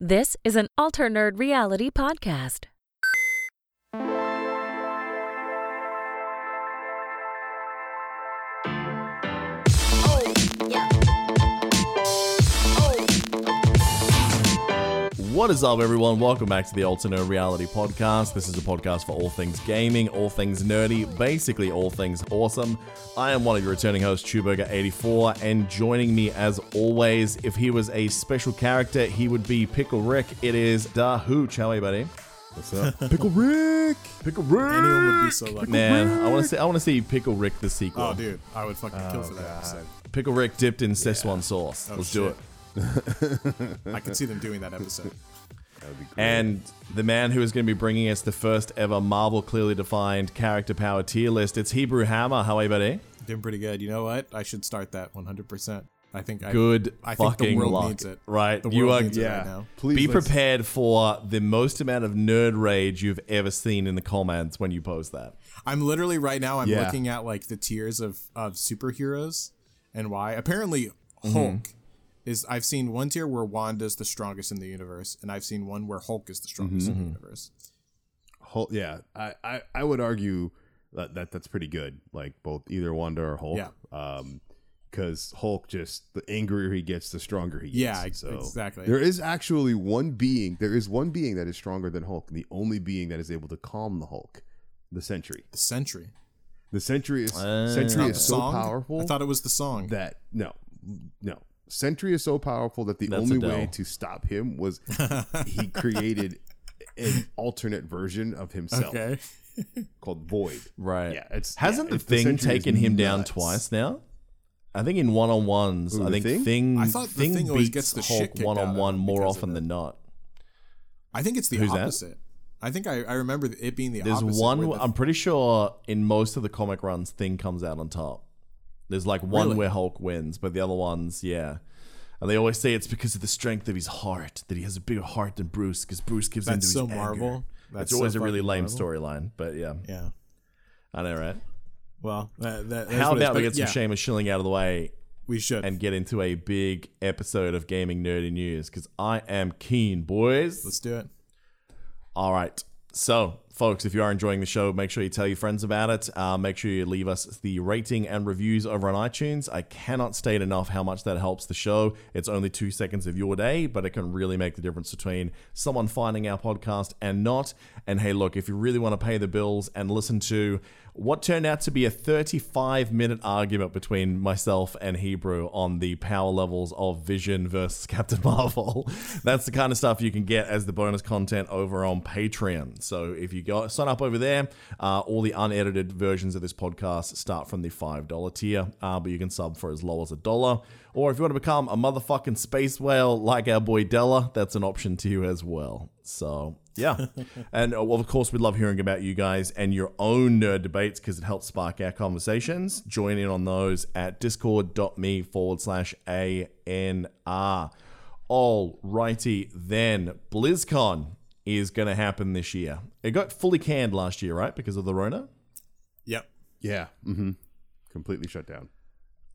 This is an Alter Nerd Reality podcast. What is up, everyone? Welcome back to the Alter Nerd Reality Podcast. This is a podcast for all things gaming, all things nerdy, basically all things awesome. I am one of your returning hosts, Chewburger84, and joining me as always, if he was a special character, he would be Pickle Rick. It is Da Hooch. How are you, buddy? What's up? Pickle Rick! Pickle Rick. Anyone would be so lucky. Man, I want to see. I want to see Pickle Rick the sequel. Oh, dude, I would fucking kill oh, for that episode. Pickle Rick dipped in Szechuan sauce. Oh, Let's do shit. it. I could see them doing that episode. And the man who is going to be bringing us the first ever Marvel clearly defined character power tier list. It's Hebrew Hammer. How are you, buddy? Doing pretty good. You know what? I should start that 100%. I think I, Good I think the fucking world luck. needs it. Right. The You world are- needs it yeah. right now. Please Be let's- prepared for the most amount of nerd rage you've ever seen in the comments when you post that. I'm literally right now. I'm Yeah. looking at like the tiers of of superheroes and why. Apparently, Mm-hmm. Hulk is. I've seen one tier where Wanda's the strongest in the universe, and I've seen one where Hulk is the strongest Mm-hmm. in the universe. Hulk, yeah, I, I, I would argue that, that that's pretty good. Like both either Wanda or Hulk. Yeah. Um, because Hulk just the angrier he gets, the stronger he gets. Yeah, ex- So exactly. There is actually one being. There is one being that is stronger than Hulk. and The only being that is able to calm the Hulk, the Sentry. The Sentry. The Sentry is Uh, Sentry is the so song. powerful I thought it was the song. that no, no. Sentry is so powerful that the That's only Adele. way to stop him was he created an alternate version of himself okay. called Void. Right. Yeah, it's- Hasn't yeah, the it's- the thing taken him down twice now? I think in one on ones, I think Thing? Thing I thought Thing Thing beats gets the Hulk one on one more often of than not. I think it's the Who's that? opposite. I think I, I remember it being the There's opposite. There's one. the- I'm pretty sure in most of the comic runs, Thing comes out on top. There's like one Really? where Hulk wins, but the other ones, yeah. And they always say it's because of the strength of his heart that he has a bigger heart than Bruce, because Bruce gives That's into so his anger. Marvel. That's That's always so a really lame storyline, but yeah, yeah. I know, right? Well, that, that, that's How what it is, about we get some yeah, Seamus Shilling out of the way We should. and get into a big episode of gaming nerdy news? Because I am keen, boys. Let's do it. All right. So, folks, if you are enjoying the show, make sure you tell your friends about it. Uh, make sure you leave us the rating and reviews over on iTunes. I cannot state enough how much that helps the show. It's only two seconds of your day, but it can really make the difference between someone finding our podcast and not. And hey, look, if you really want to pay the bills and listen to what turned out to be a 35 minute argument between myself and Hebrew on the power levels of Vision versus Captain Marvel. That's the kind of stuff you can get as the bonus content over on Patreon. So if you go sign up over there, uh, all the unedited versions of this podcast start from the $5 tier, uh, but you can sub for as low as a dollar. Or if you want to become a motherfucking space whale like our boy Della, that's an option to you as well. So yeah. and uh, of course, we love hearing about you guys and your own nerd debates because it helps spark our conversations. Join in on those at discord.me forward slash ANR. All righty then. BlizzCon is going to happen this year. It got fully canned last year, right? Because of the Rona? Yep. Yeah. Mm-hmm. Completely shut down.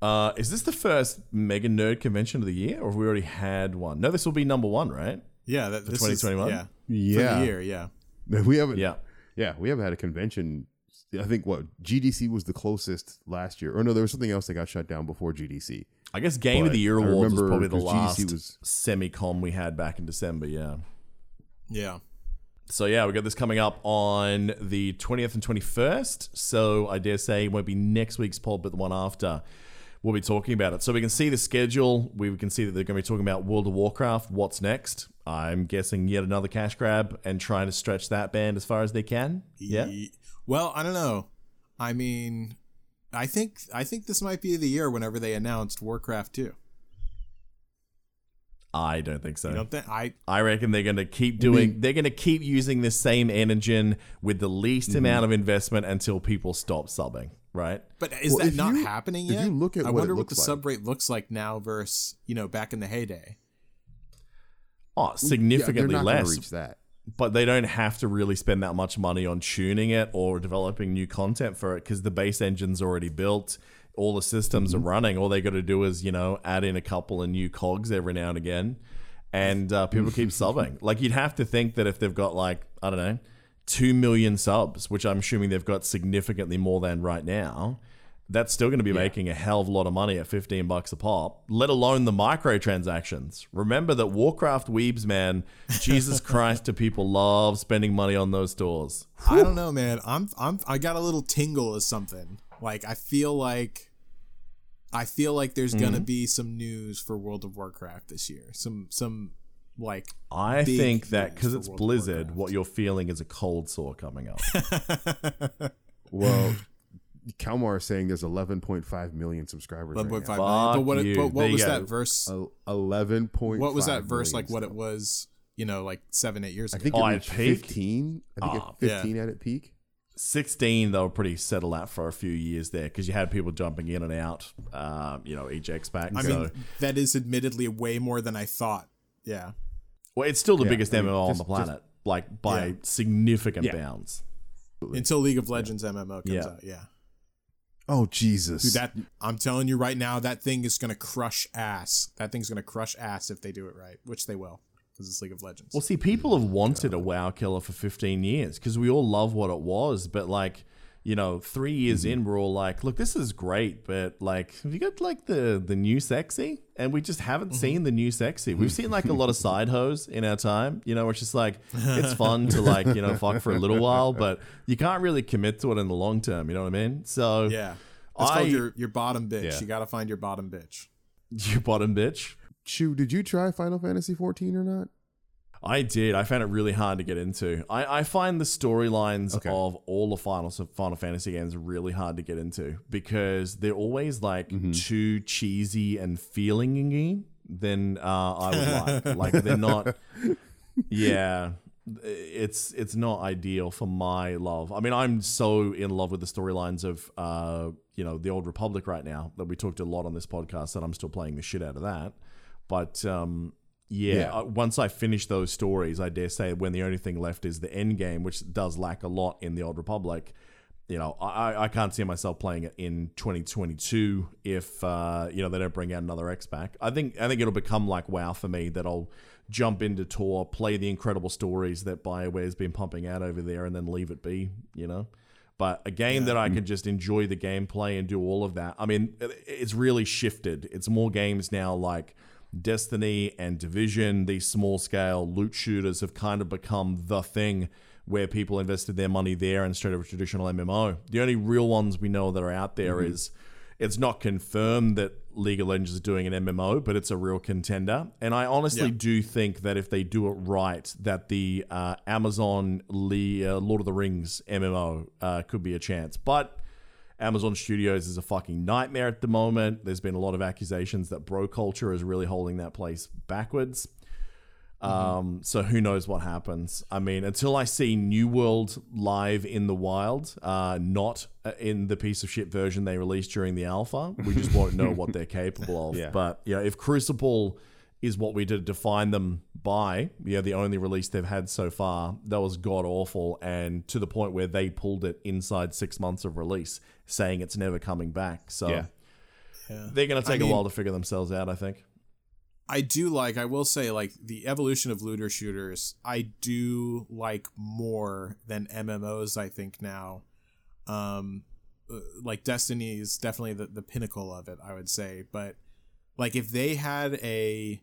Uh, is this the first mega nerd convention of the year, or have we already had one? No, this will be number one, right? Yeah. That, this is- 2021? Yeah. Yeah. For the year. Yeah. We haven't. Yeah. Yeah, we haven't had a convention. I think what GDC was the closest last year. Or no, there was something else that got shut down before GDC. I guess Game of the Year I Awards was probably the last GDC was- semi-com we had back in December, yeah. Yeah. So yeah, we got this coming up on the 20th and 21st. So I dare say it won't be next week's pod, but the one after. We'll be talking about it. So we can see the schedule. We can see that they're going to be talking about World of Warcraft. What's next? I'm guessing yet another cash grab and trying to stretch that band as far as they can. Yeah. Well, I don't know. I mean, I think I think this might be the year whenever they announced Warcraft 2. I don't think so. You don't think I I reckon they're going to keep doing. They're going to keep using the same engine with the least Mm-hmm. amount of investment until people stop subbing. Right? But is Well, that not you- happening if yet? you look at I what it wonder what the looks like- sub rate looks like now versus you know back in the heyday. Oh, Yeah, they're significantly not gonna less. reach that. but they don't have to really spend that much money on tuning it or developing new content for it because the base engine's already built. All the systems Mm-hmm. are running. All they got to do is, you know, add in a couple of new cogs every now and again. and uh, people keep subbing. Like you'd have to think that if they've got like I don't know, two million subs, which I'm assuming they've got significantly more than right now, that's still going to be making a hell of a lot of money at 15 bucks a pop, let alone the microtransactions. Remember that Warcraft weebs, man, Jesus Christ, do people love spending money on those stores. I don't know, man. I'm I'm I got a little tingle of something. Like I feel like I feel like there's gonna Mm-hmm. be some news for World of Warcraft this year. Some some like I Big think that because it's World Blizzard, what you're feeling is a cold sore coming up. Well, Kalmar is saying there's 11.5 million subscribers. eleven point Right million. But what you. but what you was go. that verse? now. El- 11.5 what was that verse million like? What it was? You know, like seven eight years ago. I think Oh, it at reached 15. I think at 15 at its peak. 16, they were pretty settled out for a few years there because you had people jumping in and out, um, you know, each X pack. I so, mean, that is admittedly way more than I thought. Yeah. well, it's still the Yeah, biggest I mean, MMO on the planet, like by Yeah. significant Yeah. bounds. Until League of Legends MMO comes Yeah. out. Yeah. Oh, Jesus. Dude, that I'm telling you right now, that thing is gonna crush ass. That thing's gonna crush ass if they do it right, which they will, because it's League of Legends. Well, see, people have wanted a WoW killer for 15 years because we all love what it was, but like, you know, three years mm-hmm. in, we're all like, look, this is great, but like, have you got like the the new sexy? And we just haven't mm-hmm. seen the new sexy. We've seen like a lot of side hoes in our time, you know, it's just like it's fun to like, you know, fuck for a little while, but you can't really commit to it in the long term. You know what I mean? So yeah, it's I- called your your bottom bitch. Yeah. You gotta find your bottom bitch. you bottom bitch. Chew, did you try Final Fantasy 14 or not? I did. I found it really hard to get into. I, I find the storylines Okay. of all the Final Final Fantasy games really hard to get into because they're always like too cheesy and feelingy than uh, I would like. like they're not. Yeah, it's it's not ideal for my love. I mean, I'm so in love with the storylines of uh, you know the Old Republic right now that we talked a lot on this podcast that I'm still playing the shit out of that. But um, yeah, Yeah. uh, once I finish those stories, I dare say when the only thing left is the end game, which does lack a lot in the Old Republic. You know, I, I can't see myself playing it in 2022 if uh, you know they don't bring out another X pack. I think I think it'll become like WoW for me that I'll jump into Tor, play the incredible stories that Bioware's been pumping out over there, and then leave it be. You know, but a game that I can just enjoy the gameplay and do all of that. I mean, it's really shifted. It's more games now like Destiny and Division. These small scale loot shooters have kind of become the thing where people invested their money there instead of a traditional MMO. The only real ones we know that are out there is it's not confirmed that League of Legends is doing an MMO, but it's a real contender. And I honestly Yeah. do think that if they do it right, that the uh, Amazon Le- uh, Lord of the Rings MMO uh, could be a chance. But Amazon Studios is a fucking nightmare at the moment. There's been a lot of accusations that bro culture is really holding that place backwards. Um, so who knows what happens? I mean, until I see New World live in the wild, uh, not uh, in the piece of shit version they released during the alpha, we just won't know what they're capable of. Yeah. But you know, if Crucible is what we did define them by, yeah, the only release they've had so far, that was god awful, and to the point where they pulled it inside six months of release, saying it's never coming back. So Yeah. Yeah. they're going to take I a mean- while to figure themselves out. I think. I do like, I will say, like the evolution of looter shooters, I do like more than MMOs. I think now, um, uh, like Destiny is definitely the, the pinnacle of it. I would say, but like if they had a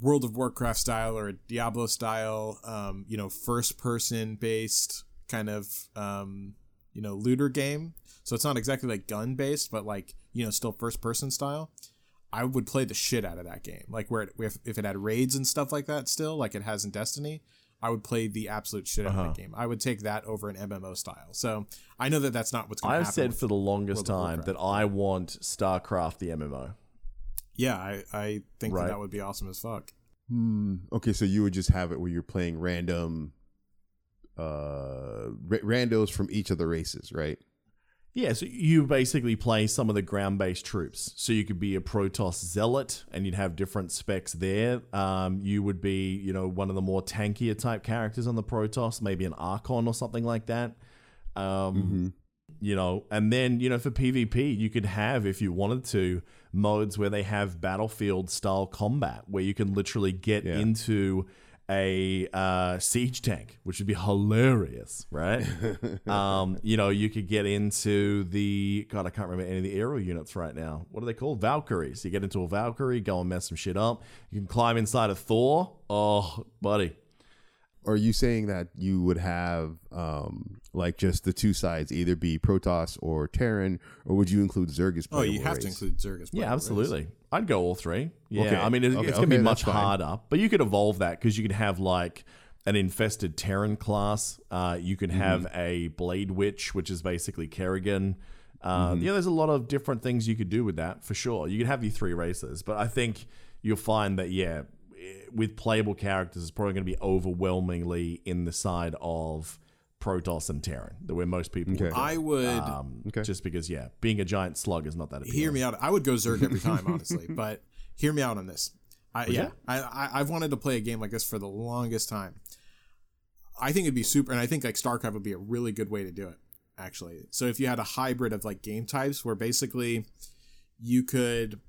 World of Warcraft style or a Diablo style, um, you know, first person based kind of, um, you know, looter game. So it's not exactly like gun based, but like you know, still first person style. I would play the shit out of that game. Like where it, if, if it had raids and stuff like that still, like it has in Destiny, I would play the absolute shit out of Uh-huh. that game. I would take that over an MMO style. So I know that that's not what's going to I've said for the longest World time that I want StarCraft the MMO. yeah, I, I think Right. that, that would be awesome as fuck. Hmm. Okay, so you would just have it where you're playing random uh ra- randos from each of the races, right? Yeah, so you basically play some of the ground based troops. So you could be a Protoss zealot and you'd have different specs there. Um, you would be, you know, one of the more tankier type characters on the Protoss, maybe an Archon or something like that. Um, you know, and then you know for PvP you could have if you wanted to modes where they have battlefield style combat where you can literally get Yeah. into a uh, siege tank, which would be hilarious, right? um, you know, you could get into the God, I can't remember any of the aerial units right now. What are they called? Valkyries. You get into a Valkyrie, go and mess some shit up. You can climb inside a Thor. Oh, buddy. Are you saying that you would have um, like just the two sides either be Protoss or Terran, or would you include Zerg as Oh, you playable have to include Zerg as Yeah, absolutely. race. I'd go all three. Yeah, Okay. I mean, it, Okay, it's going to okay, be much harder, but you could evolve that because you could have like an infested Terran class. Uh, you could have Mm-hmm. a Blade Witch, which is basically Kerrigan. Uh, Mm-hmm. Yeah, there's a lot of different things you could do with that for sure. You could have your three races, but I think you'll find that yeah, eh, with playable characters, it's probably going to be overwhelmingly in the side of Protoss and Terran, the where most people. Okay. would go. I would Um, Okay. Just because, yeah, being a giant slug is not that appealing. hear me out. I would go Zerg every time, honestly, but hear me out on this. I, yeah. I, I I've wanted to play a game like this for the longest time. I think it'd be super, and I think like StarCraft would be a really good way to do it. Actually, so if you had a hybrid of like game types, where basically you could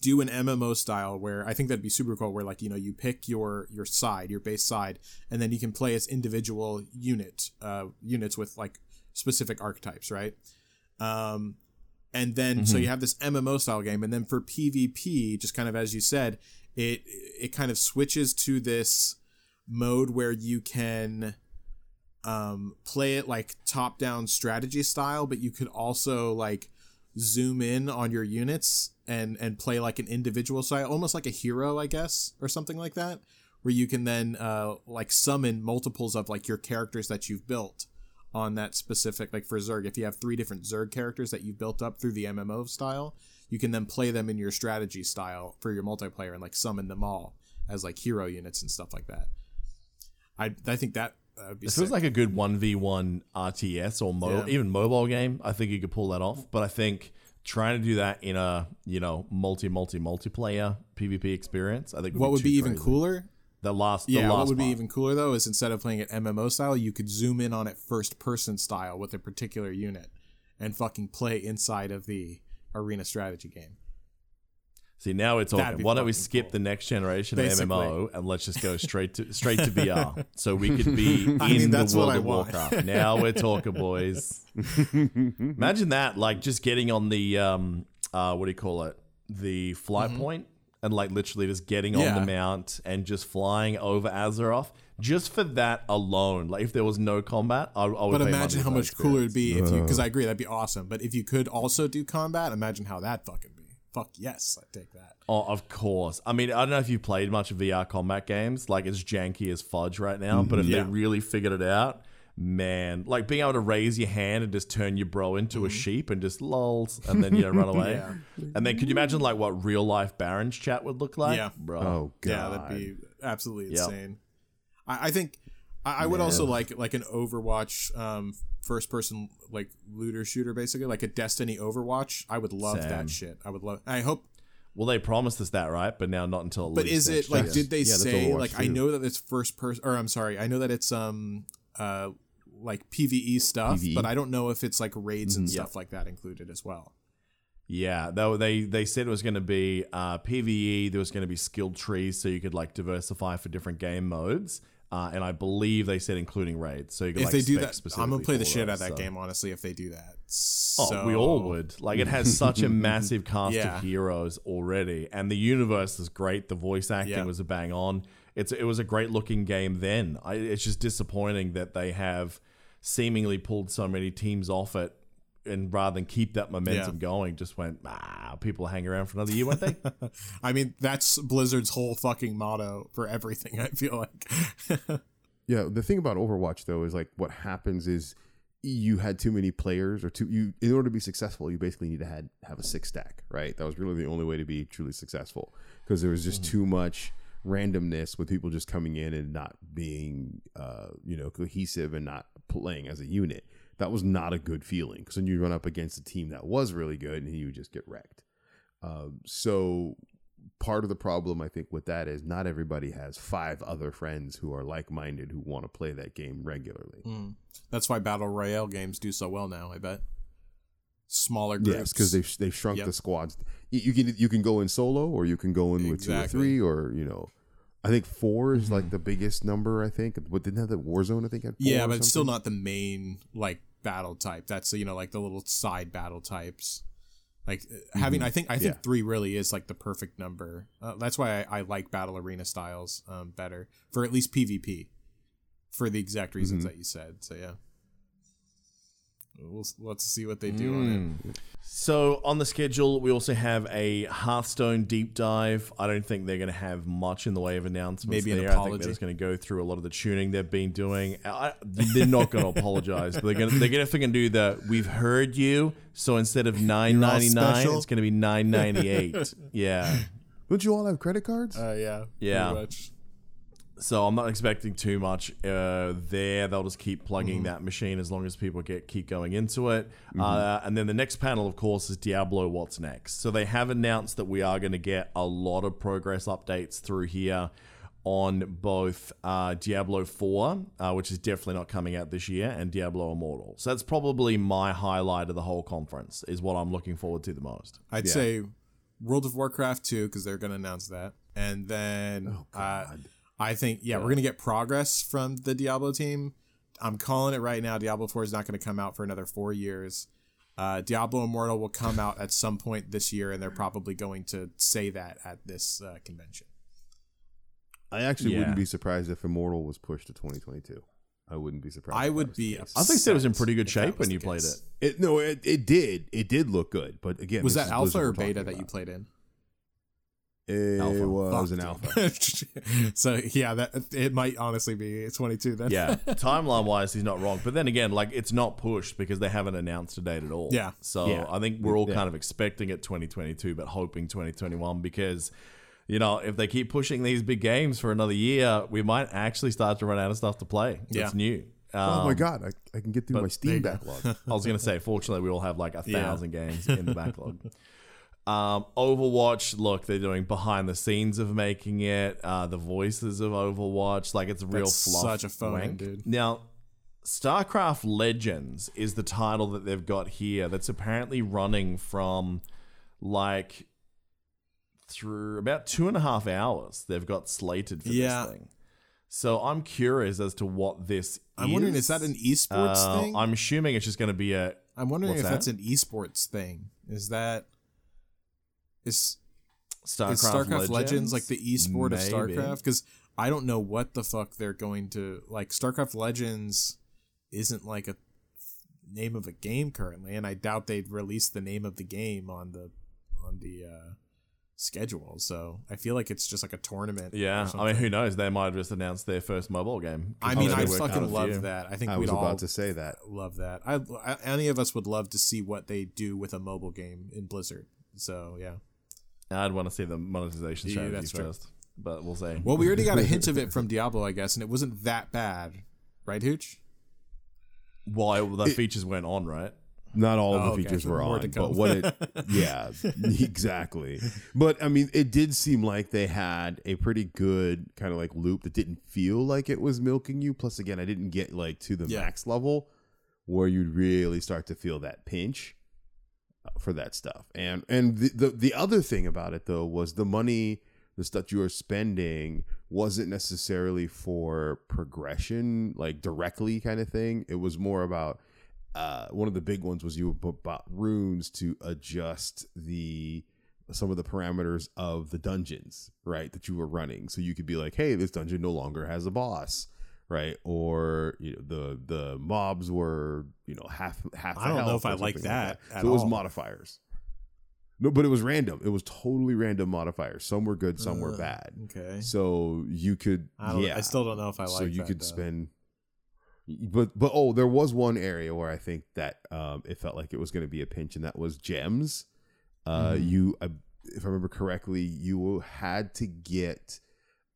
do an MMO style where I think that'd be super cool where like you know you pick your your side your base side and then you can play as individual unit uh units with like specific archetypes right? Um and then so you have this MMO style game and then for PvP just kind of as you said it it kind of switches to this mode where you can um play it like top down strategy style but you could also like zoom in on your units and and play like an individual style almost like a hero i guess or something like that where you can then uh like summon multiples of like your characters that you've built on that specific like for zerg if you have three different zerg characters that you've built up through the mmo style you can then play them in your strategy style for your multiplayer and like summon them all as like hero units and stuff like that. I i think that would be It feels sick. like a good 1v1 RTS or mo- Yeah. even mobile game. I think you could pull that off. But I think trying to do that in a, you know, multi, multi, multiplayer PvP experience, I think what would too be even crazy. cooler The last, the Yeah, last what would be even cooler though is instead of playing it MMO style, you could zoom in on it first person style with a particular unit and fucking play inside of the arena strategy game. See, now we're talking. Why don't we skip cool. the next generation Basically. of MMO and let's just go straight to straight to VR, so we could be in mean, the world of. Warcraft. Now we're talking, boys. Imagine that, like just getting on the um, uh, what do you call it, the flight point, and like literally just getting on Mm-hmm. The mount and just flying over Azeroth. Just for that alone, like if there was no combat, I, I would. But pay imagine money how for that But imagine how much cooler it'd be if you, because. I agree that'd be awesome. But if you could also do combat, imagine how that fucking. Fuck yes, I'd take that. Oh, of course. I mean, I don't know if you've played much of VR combat games. Like, it's janky as fudge right now. But if mm-hmm. Yeah. they really figured it out, man, like being able to raise your hand and just turn your bro into a mm-hmm. sheep and just lols and then, you know, run away. Yeah. And then could you imagine, like, what real life Barrens chat would look like? Yeah. Bro. Oh god. Yeah, that'd be absolutely Yep. insane. I, I think I, I would also like like an Overwatch um, first person like looter shooter, basically like a Destiny Overwatch. I would love Sam. that shit. I would love. I hope Well, they promised us that, right? But now not until. But is it like did they Yeah, say like I know that it's first person or I'm sorry, I know that it's um uh like PvE stuff, PvE. but I don't know if it's like raids and Mhm. stuff like that included as well. Yeah, though they they said it was going to be uh, PVE. There was going to be skilled trees, so you could like diversify for different game modes. Uh, and I believe they said including raids, so you if like they do that, I'm gonna play the shit out of that so- game. Honestly, if they do that, Oh, we all would. Like it has such a massive cast Yeah. of heroes already, and the universe is great. The voice acting Yeah. was a bang on. It's it was a great looking game then. I, it's just disappointing that they have seemingly pulled so many teams off it, and rather than keep that momentum Yeah. going, just went ah, people hang around for another year, won't they? I mean, that's Blizzard's whole fucking motto for everything. I feel like. Yeah, the thing about Overwatch though is like what happens is you had too many players or too you in order to be successful you basically need to had have a six stack right that was really the only way to be truly successful because there was just too much randomness with people just coming in and not being uh you know cohesive and not playing as a unit that was not a good feeling because then you run up against a team that was really good and you would just get wrecked um, so part of the problem I think with that is not everybody has five other friends who are like minded who want to play that game regularly. Mm. That's why battle royale games do so well now. I bet smaller groups. Yes, because they've they've shrunk Yep. the squads. You, you can you can go in solo or you can go in with two or three or you know. I think four is like the biggest number. I think, but didn't have the Warzone. I think had four yeah, but it's still not the main like battle type. That's you know like the little side battle types. Like uh, having, I think I think Yeah. three really is like the perfect number. Uh, that's why I, I like battle arena styles um, better for at least PvP, for the exact reasons that you said. So yeah, we'll let's see what they do on it. So on the schedule, we also have a Hearthstone deep dive. I don't think they're going to have much in the way of announcements. Maybe an there. I think apology. they're just going to go through a lot of the tuning they've been doing. I, they're not going to apologize, but they're going to they're going to do the "We've heard you." So instead of nine ninety nine, it's going to be nine ninety eight. yeah. Don't you all have credit cards? Uh, yeah, Yeah. pretty much. So I'm not expecting too much uh, there. They'll just keep plugging Mm-hmm. that machine as long as people get keep going into it. Uh, and then the next panel, of course, is Diablo. What's next? So they have announced that we are going to get a lot of progress updates through here on both uh, Diablo 4, uh, which is definitely not coming out this year, and Diablo Immortal. So that's probably my highlight of the whole conference. Is what I'm looking forward to the most. I'd Yeah. say World of Warcraft 2 because they're going to announce that. And then Oh, uh, God. I think, yeah, we're going to get progress from the Diablo team. I'm calling it right now. Diablo 4 is not going to come out for another four years. Uh, Diablo Immortal will come out at some point this year, and they're probably going to say that at this uh, convention. I actually Yeah. wouldn't be surprised if Immortal was pushed to 2022. I wouldn't be surprised. I would be. case. I think it was in pretty good shape when the you played it. It no, it, it did. It did look good, but again, Was that alpha or beta talking that you played in? It Alpha. was an alpha. so yeah, that it might honestly be 22 then. Yeah, timeline wise, he's not wrong. But then again, like it's not pushed because they haven't announced a date at all. Yeah. So Yeah. I think we're all Yeah. kind of expecting it 2022, but hoping 2021 because, you know, if they keep pushing these big games for another year, we might actually start to run out of stuff to play. Yeah. That's new. oh my Um, god, I, I can get through my Steam backlog. I was gonna say, fortunately, we all have like a Yeah. thousand games in the backlog. Um, Overwatch, look, they're doing behind the scenes of making it, uh, the voices of Overwatch, like it's real That's fluff. such a phone, dude. Now, StarCraft Legends is the title that they've got here. That's apparently running from like through about two and a half hours. They've got slated for Yeah. this thing. So I'm curious as to what this. I'm wondering, is that an esports Uh, thing? I'm assuming it's just going to be a. I'm wondering if that's an esports thing. Is that is StarCraft, is StarCraft Legends, like the esport of StarCraft? Because I don't know what the fuck they're going to like. StarCraft Legends isn't like a name of a game currently, and I doubt they'd release the name of the game on the on the uh, schedule. So I feel like it's just like a tournament. Yeah, I mean, who knows? They might have just announced their first mobile game. I mean, I worked out a fucking love few. that. I think I we'd was all about to say that. love that. I, I any of us would love to see what they do with a mobile game in Blizzard. So yeah. I'd want to see the monetization Yeah, strategy that's true. first, but we'll see. Well, we already got a hint of it from Diablo, I guess, and it wasn't that bad, right, Hooch? Why the features went on, right? Not all of Oh, the okay, features were more on, but what it, yeah, exactly. But I mean, it did seem like they had a pretty good kind of like loop that didn't feel like it was milking you. Plus, again, I didn't get like to the Yeah. max level where you'd really start to feel that pinch for that stuff. And and the, the the other thing about it though was the money, the stuff you were spending wasn't necessarily for progression, like directly kind of thing. It was more about uh, one of the big ones was you bought runes to adjust the some of the parameters of the dungeons, right? That you were running, so you could be like, "Hey, this dungeon no longer has a boss." Right, or you know the the mobs were you know half half. I don't know if I like that at so it was all. modifiers. No, but it was random. It was totally random modifiers. Some were good, some were Uh, bad. Okay. So you could, I, yeah. I still don't know if I like that. so you that, could though. spend but but oh there was one area where i think that um it felt like it was going to be a pinch and that was gems uh Mm-hmm. you I, if i remember correctly you had to get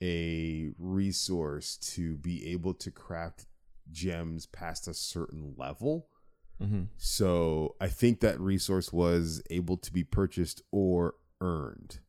a resource to be able to craft gems past a certain level Mm-hmm. so i think that resource was able to be purchased or earned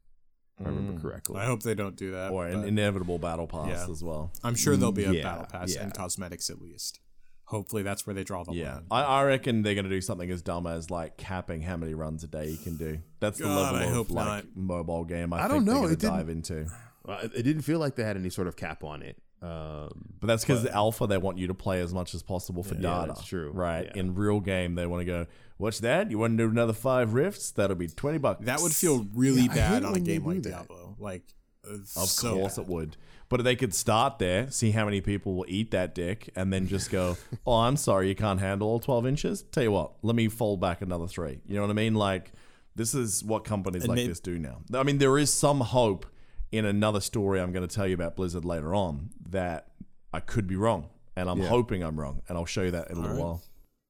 I remember correctly. I hope they don't do that. or an inevitable battle pass Yeah. as well. I'm sure there'll be a Yeah, battle pass yeah. and cosmetics at least. Hopefully, that's where they draw the Yeah, line. I, I reckon they're going to do something as dumb as like capping how many runs a day you can do. That's the God, level I of hope like not. mobile game. I, I think don't know, They're it going to didn't- dive into, Uh, it didn't feel like they had any sort of cap on it. Um, but that's because the alpha they want you to play as much as possible for Yeah, data. that's true. right? Yeah. In real game, they want to go. What's that? You want to do another five rifts? That'll be twenty bucks. That would feel really Yeah, I hate bad on a when they game do like that. Diablo. Like, Of so course bad. it would. But they could start there, see how many people will eat that dick, and then just go, oh, I'm sorry, you can't handle all 12 inches? Tell you what, let me fold back another three. You know what I mean? Like, this is what companies And like may- this do now. I mean, there is some hope in another story I'm going to tell you about Blizzard later on that I could be wrong. And I'm Yeah. hoping I'm wrong. And I'll show you that in a little right. while.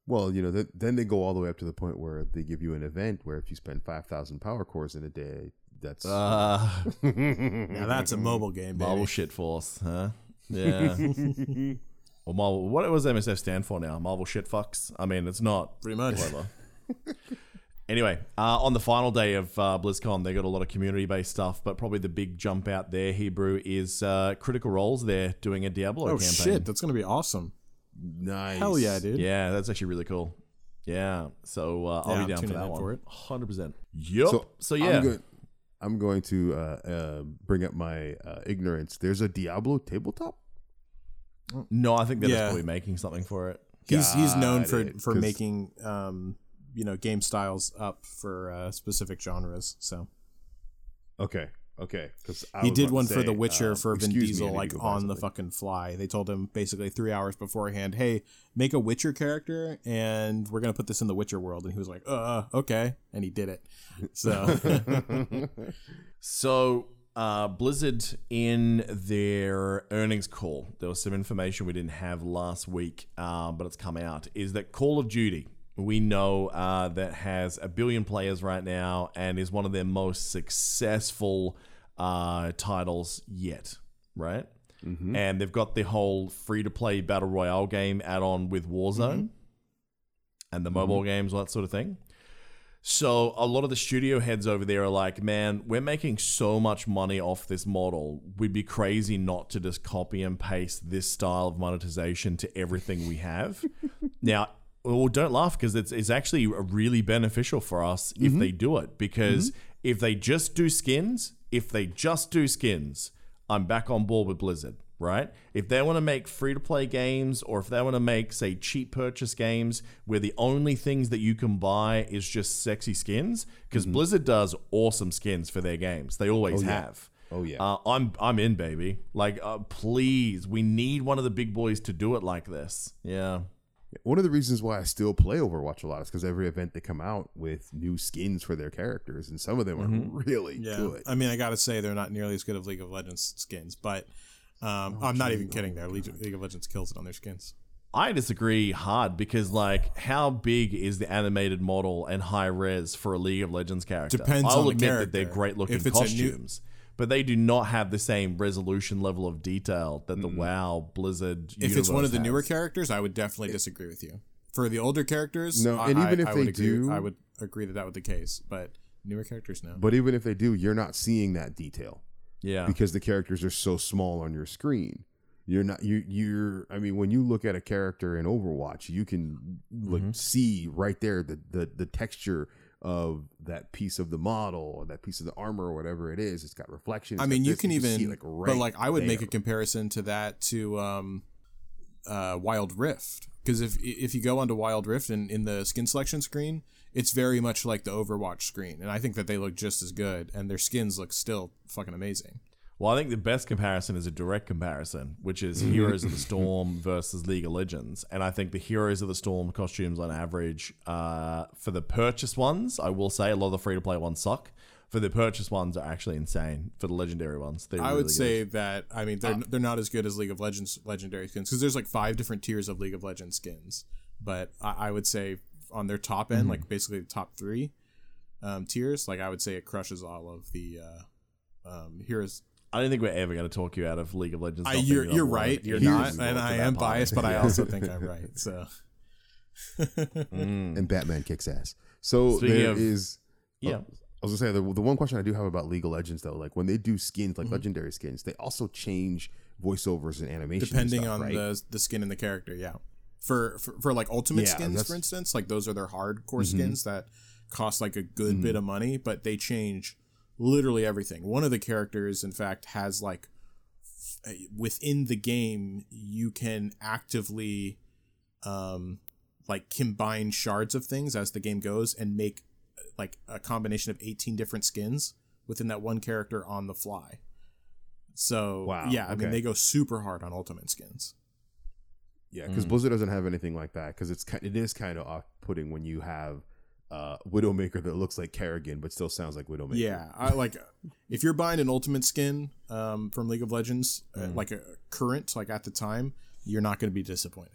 well, you know, th- then they go all the way up to the point where they give you an event where if you spend five thousand power cores in a day, that's Uh, Now that's a mobile game, baby. Marvel shit force, huh? Yeah. well, Marvel, what does MSF stand for now? Marvel shit fucks? I mean, it's not Pretty much. Clever. anyway, uh, on the final day of uh, BlizzCon, they got a lot of community-based stuff, but probably the big jump out there, Hebrew, is uh, Critical Roles. They're doing a Diablo Oh campaign. shit, that's gonna be awesome. nice. Hell yeah, dude. Yeah, that's actually really cool. Yeah, so uh, I'll Yeah, be I'm down for tuning that in one. for it. Hundred percent. Yep. So, So, yeah, I'm, go- I'm going to uh, uh, bring up my uh, ignorance. There's a Diablo tabletop. no, I think they're just Yeah. probably making something for it. He's he's known Got for it, for 'cause- making um you know game styles up for uh, specific genres. So Okay, okay. Because he did one for The Witcher uh, for Vin Diesel, like on the fucking fly. They told him basically three hours beforehand, "Hey, make a Witcher character, and we're gonna put this in the Witcher world." And he was like, "Uh, okay," and he did it. So So, uh, Blizzard in their earnings call, there was some information we didn't have last week, um, but it's come out. Is that Call of Duty? We know uh, that has a billion players right now and is one of their most successful uh, titles yet, right? And they've got the whole free to play battle royale game add on with Warzone and the mobile games, all that sort of thing. So a lot of the studio heads over there are like, man, we're making so much money off this model. We'd be crazy not to just copy and paste this style of monetization to everything we have. now, well, don't laugh because it's it's actually really beneficial for us if they do it. Because if they just do skins, if they just do skins, I'm back on board with Blizzard, right? If they want to make free to play games or if they want to make, say, cheap purchase games where the only things that you can buy is just sexy skins, because Blizzard does awesome skins for their games. They always have. Oh, yeah. Uh, I'm I'm in, baby. Like, uh, please, we need one of the big boys to do it like this. Yeah. One of the reasons why I still play Overwatch a lot is because every event they come out with new skins for their characters, and some of them are really yeah, good. I mean, I gotta say they're not nearly as good as League of Legends skins, but um, I'm not even kidding. There, League, League of Legends kills it on their skins. I disagree hard because, like, how big is the animated model and high res for a League of Legends character? Depends I'll on the admit that they're great looking If it's a new- costumes, but they do not have the same resolution level of detail that the WoW Blizzard. If it's one of the universe newer characters, I would definitely disagree with you. For the older characters, No, I, and even if I they would agree, do- I would agree that that would be the case. But newer characters, no. But even if they do, you're not seeing that detail yeah, because the characters are so small on your screen. You're not you you're I mean when you look at a character in Overwatch, you can like Mm-hmm. see right there the, the the texture of that piece of the model or that piece of the armor or whatever it is. It's got reflection. I mean, you can see even, it, like, but like I would make a comparison to that to um, uh, Wild Rift because if if you go onto Wild Rift and in the skin selection screen, it's very much like the Overwatch screen, and I think that they look just as good, and their skins look still fucking amazing. Well, I think the best comparison is a direct comparison, which is Mm-hmm. Heroes of the Storm versus League of Legends. And I think the Heroes of the Storm costumes, on average, uh, for the purchase ones, I will say a lot of the free to play ones suck. For the purchase ones, are actually insane. For the legendary ones, they're I really would say that I mean they're they're not as good as League of Legends legendary skins because there's like five different tiers of League of Legends skins, but I, I would say on their top end, like basically the top three um, tiers, like I would say it crushes all of the uh, um, heroes. I don't think we're ever going to talk you out of League of Legends. I, you're you're right, you're It not, and I that am part. biased, but I also think I'm right. So Mm. and Batman kicks ass. So Speaking there of- is Yeah. I was gonna say the, the one question I do have about League of Legends though, like when they do skins, Mm-hmm. like legendary skins, they also change voiceovers and animation, depending stuff, on right? the the skin and the character. Yeah, for for, for like ultimate Yeah, skins, for instance, like those are their hardcore Mhm. skins that cost like a good Mhm. bit of money, but they change literally everything. One of the characters, in fact, has like f- within the game you can actively um like combine shards of things as the game goes and make like a combination of 18 different skins within that one character on the fly. So Wow, yeah, I mean they go super hard on ultimate skins. Yeah, because Mm. Blizzard doesn't have anything like that. Because it's it is kind of off putting when you have uh, Widowmaker that looks like Kerrigan but still sounds like Widowmaker. Yeah, I like if you're buying an ultimate skin um, from League of Legends, uh, Mm. like a current, like at the time, you're not going to be disappointed.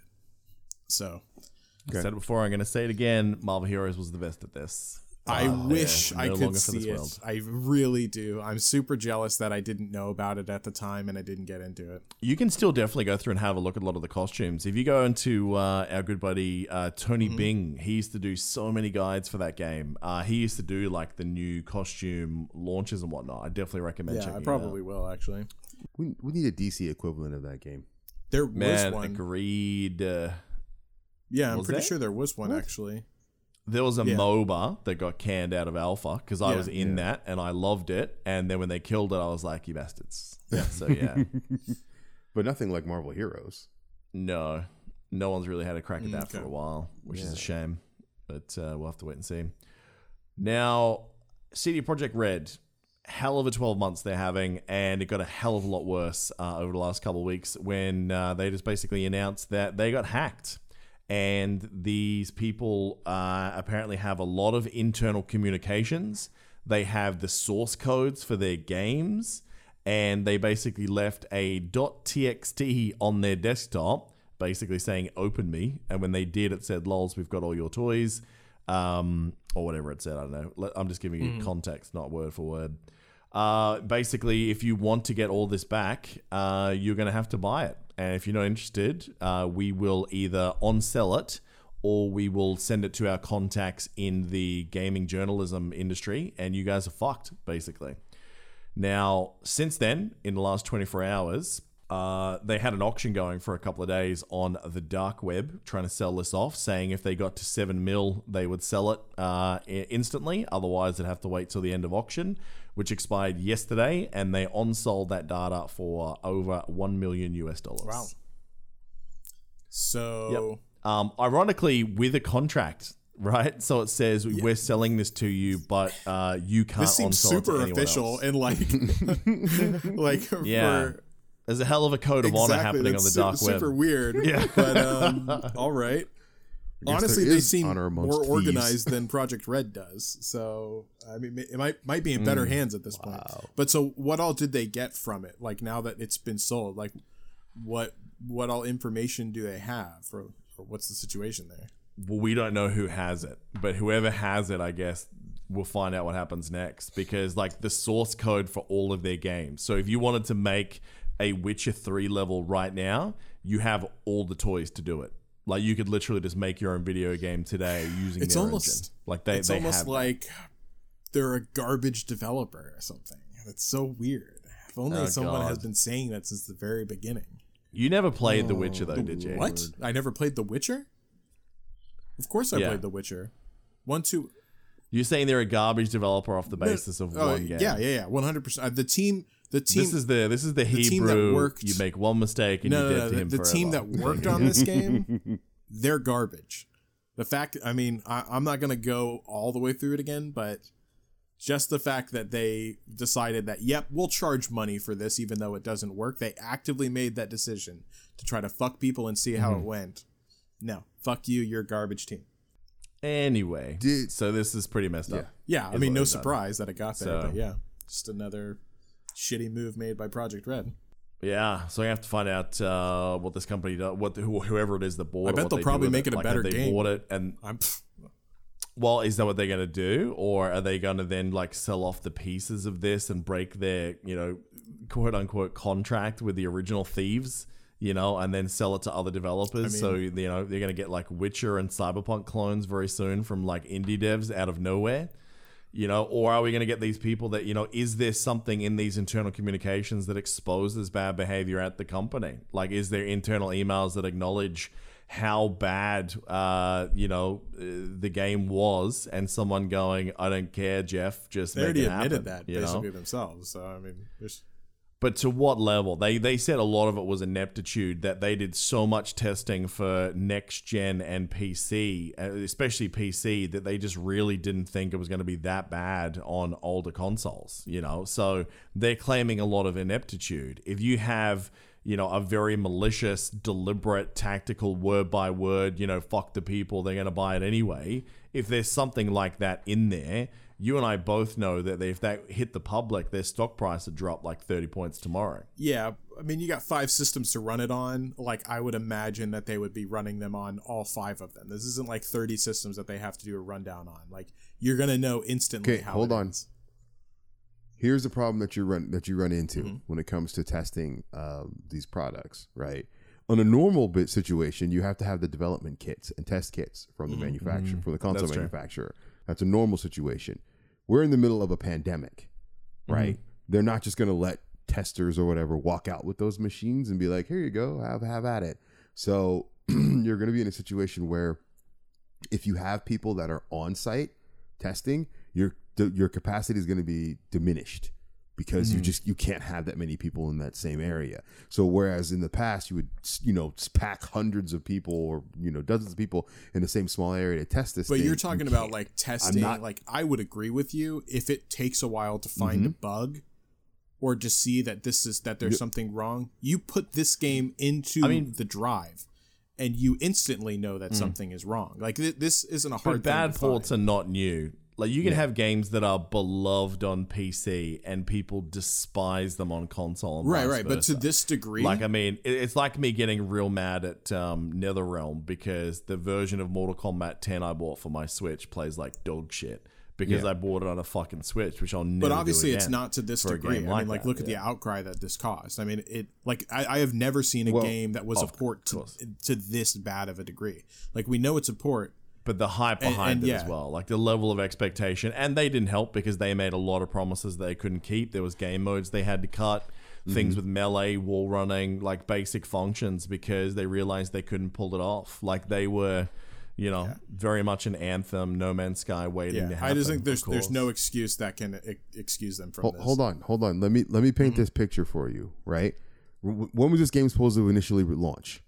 So I said it before. I'm going to say it again. Marvel Heroes was the best at this. I Uh, wish yeah, I no could longer for this see it. world. I really do. I'm super jealous that I didn't know about it at the time and I didn't get into it. You can still definitely go through and have a look at a lot of the costumes. If you go into uh, our good buddy uh, Tony Mm-hmm. Bing, he used to do so many guides for that game. Uh, he used to do like the new costume launches and whatnot. I definitely recommend Yeah, checking I it probably out. will actually. we, we need a DC equivalent of that game. There was Man, one. agreed. Uh, Yeah, I'm pretty there? sure there was one What? actually. There was a Yeah. MOBA that got canned out of alpha because I Yeah. was in that and I loved it. And then when they killed it, I was like, you bastards. Yeah. So, yeah. but nothing like Marvel Heroes. No, no one's really had a crack at Mm, that for a while, which is a shame. But uh, we'll have to wait and see. Now, CD Projekt Red, hell of a 12 months they're having, and it got a hell of a lot worse uh, over the last couple of weeks when uh, they just basically announced that they got hacked. And these people uh, apparently have a lot of internal communications. They have the source codes for their games, and they basically left a .txt on their desktop, basically saying "Open me." And when they did, it said "Lols, we've got all your toys," um, or whatever it said. I don't know. I'm just giving you context, not word for word. Uh, basically, if you want to get all this back, uh, you're going to have to buy it. And if you're not interested, uh, we will either on sell it or we will send it to our contacts in the gaming journalism industry, and you guys are fucked, basically. Now, since then, in the last 24 hours, uh, they had an auction going for a couple of days on the dark web, trying to sell this off, saying if they got to seven mil, they would sell it uh, instantly. Otherwise, they'd have to wait till the end of auction, which expired yesterday, and they on sold that data for over one million US dollars. Wow. So Um, ironically, with a contract, right? So it says we're selling this to you, but uh, you can't. this seems on-sell it to super official else. and like like Yeah. for There's a hell of a code of honor happening on the su- dark web. super weird. Yeah. but um, all right. Guess Honestly, they seem honor more thieves. organized than Projekt Red does. So I mean, it might might be in Mm. better hands at this point. But so, what all did they get from it? Like now that it's been sold, like what what all information do they have, or, or what's the situation there? Well, we don't know who has it, but whoever has it, I guess, we'll find out what happens next because, like, the source code for all of their games. So, if you wanted to make a Witcher 3 level right now, you have all the toys to do it. Like, you could literally just make your own video game today using It's their almost engine. Like, they, it's they almost have that. like they're a garbage developer or something. That's so weird. If only Oh, someone has been saying that since the very beginning. You never played The Witcher, oh. though, did you? What? I never played The Witcher. Of course, I Yeah. played The Witcher. One, two. You're saying they're a garbage developer off the basis of Oh, one game. yeah, yeah, yeah. One hundred percent. Uh, the team, the team. This is the this is the, team Hebrew. that worked- you make one mistake and no, you're no, dead no. to The, him the team that worked on this game, they're garbage. The fact, I mean, I, I'm not gonna go all the way through it again, but just the fact that they decided that, yep, we'll charge money for this, even though it doesn't work. They actively made that decision to try to fuck people and see how Mm-hmm. it went. No, fuck you. You're a garbage team. Anyway, Did- so this is pretty messed up. Yeah, I mean, no surprise that it got there, So- but yeah, just another shitty move made by Projekt Red. Yeah, so I have to find out uh, what this company does, what who- whoever it is that bought I bet they'll they probably make it a Like, better they game. Bought it, and I'm well, is that what they're going to do, or are they going to then like sell off the pieces of this and break their, you know, quote unquote contract with the original thieves? You know, and then sell it to other developers. so you know they're going to get like Witcher and Cyberpunk clones very soon from like indie devs out of nowhere. You know, or are we going to get these people that, you know, is there something in these internal communications that exposes bad behavior at the company? Like, is there internal emails that acknowledge how bad, uh, you know, uh, the game was and someone going, I don't care, Jeff, just They already admitted happen," that you know? basically themselves. So I mean, there's But to what level? They they said a lot of it was ineptitude that they did so much testing for next gen and PC, uh, especially PC, that they just really didn't think it was going to be that bad on older consoles. You know, so they're claiming a lot of ineptitude. If you have you know a very malicious, deliberate, tactical word by word, you know, fuck the people, they're going to buy it anyway. If there's something like that in there you and I both know that if that hit the public, their stock price would drop like 30 points tomorrow. yeah. I mean, you got five systems to run it on. Like I would imagine that they would be running them on all five of them. This isn't like 30 systems that they have to do a rundown on. Like you're gonna know instantly. Okay, how hold it on. is. Here's the problem that you run that you run into Mm-hmm. when it comes to testing um, these products, right? On a normal bit situation, you have to have the development kits and test kits from the manufacturer, from the console Mm-hmm. True. manufacturer. That's a normal situation. We're in the middle of a pandemic, Mm-hmm. right? They're not just going to let testers or whatever walk out with those machines and be like, "Here you go, have have at it." So you're going to be in a situation where if you have people that are on site testing, your your capacity is going to be diminished because you mm. just you can't have that many people in that same area. So whereas in the past you would you know pack hundreds of people or you know dozens of people in the same small area to test this. But thing, you're you talking about can't. like testing. not- like I would agree with you if it takes a while to find Mm-hmm. a bug or to see that this is that there's something wrong. You put this mm. game into I mean- the drive, and you instantly know that mm. something is wrong. Like th- this isn't a hard. But bad thing to thoughts find. are not new. Like you can have games that are beloved on PC and people despise them on console. And right, right. But to this degree, Like I mean, it's like me getting real mad at um, NetherRealm because the version of Mortal Kombat 10 I bought for my Switch plays like dog shit because Yeah. I bought it on a fucking Switch, which I'll never. but obviously it's not to this degree. I game mean, like like that, look at the outcry that this caused. I mean, it like I, I have never seen a Well, game that was a port to, to this bad of a degree. Like we know it's a port. But the hype behind and it as well, like the level of expectation, and they didn't help because they made a lot of promises they couldn't keep. There was game modes they had to cut, Mm-hmm. things with melee, wall running, like basic functions because they realized they couldn't pull it off. Like they were, you know, very much an anthem, No Man's Sky waiting to Yeah, happen. I just think there's there's no excuse that can ex- excuse them from Hold, this. hold on, hold on. Let me let me paint this picture for you. Right? When was this game supposed to initially launch?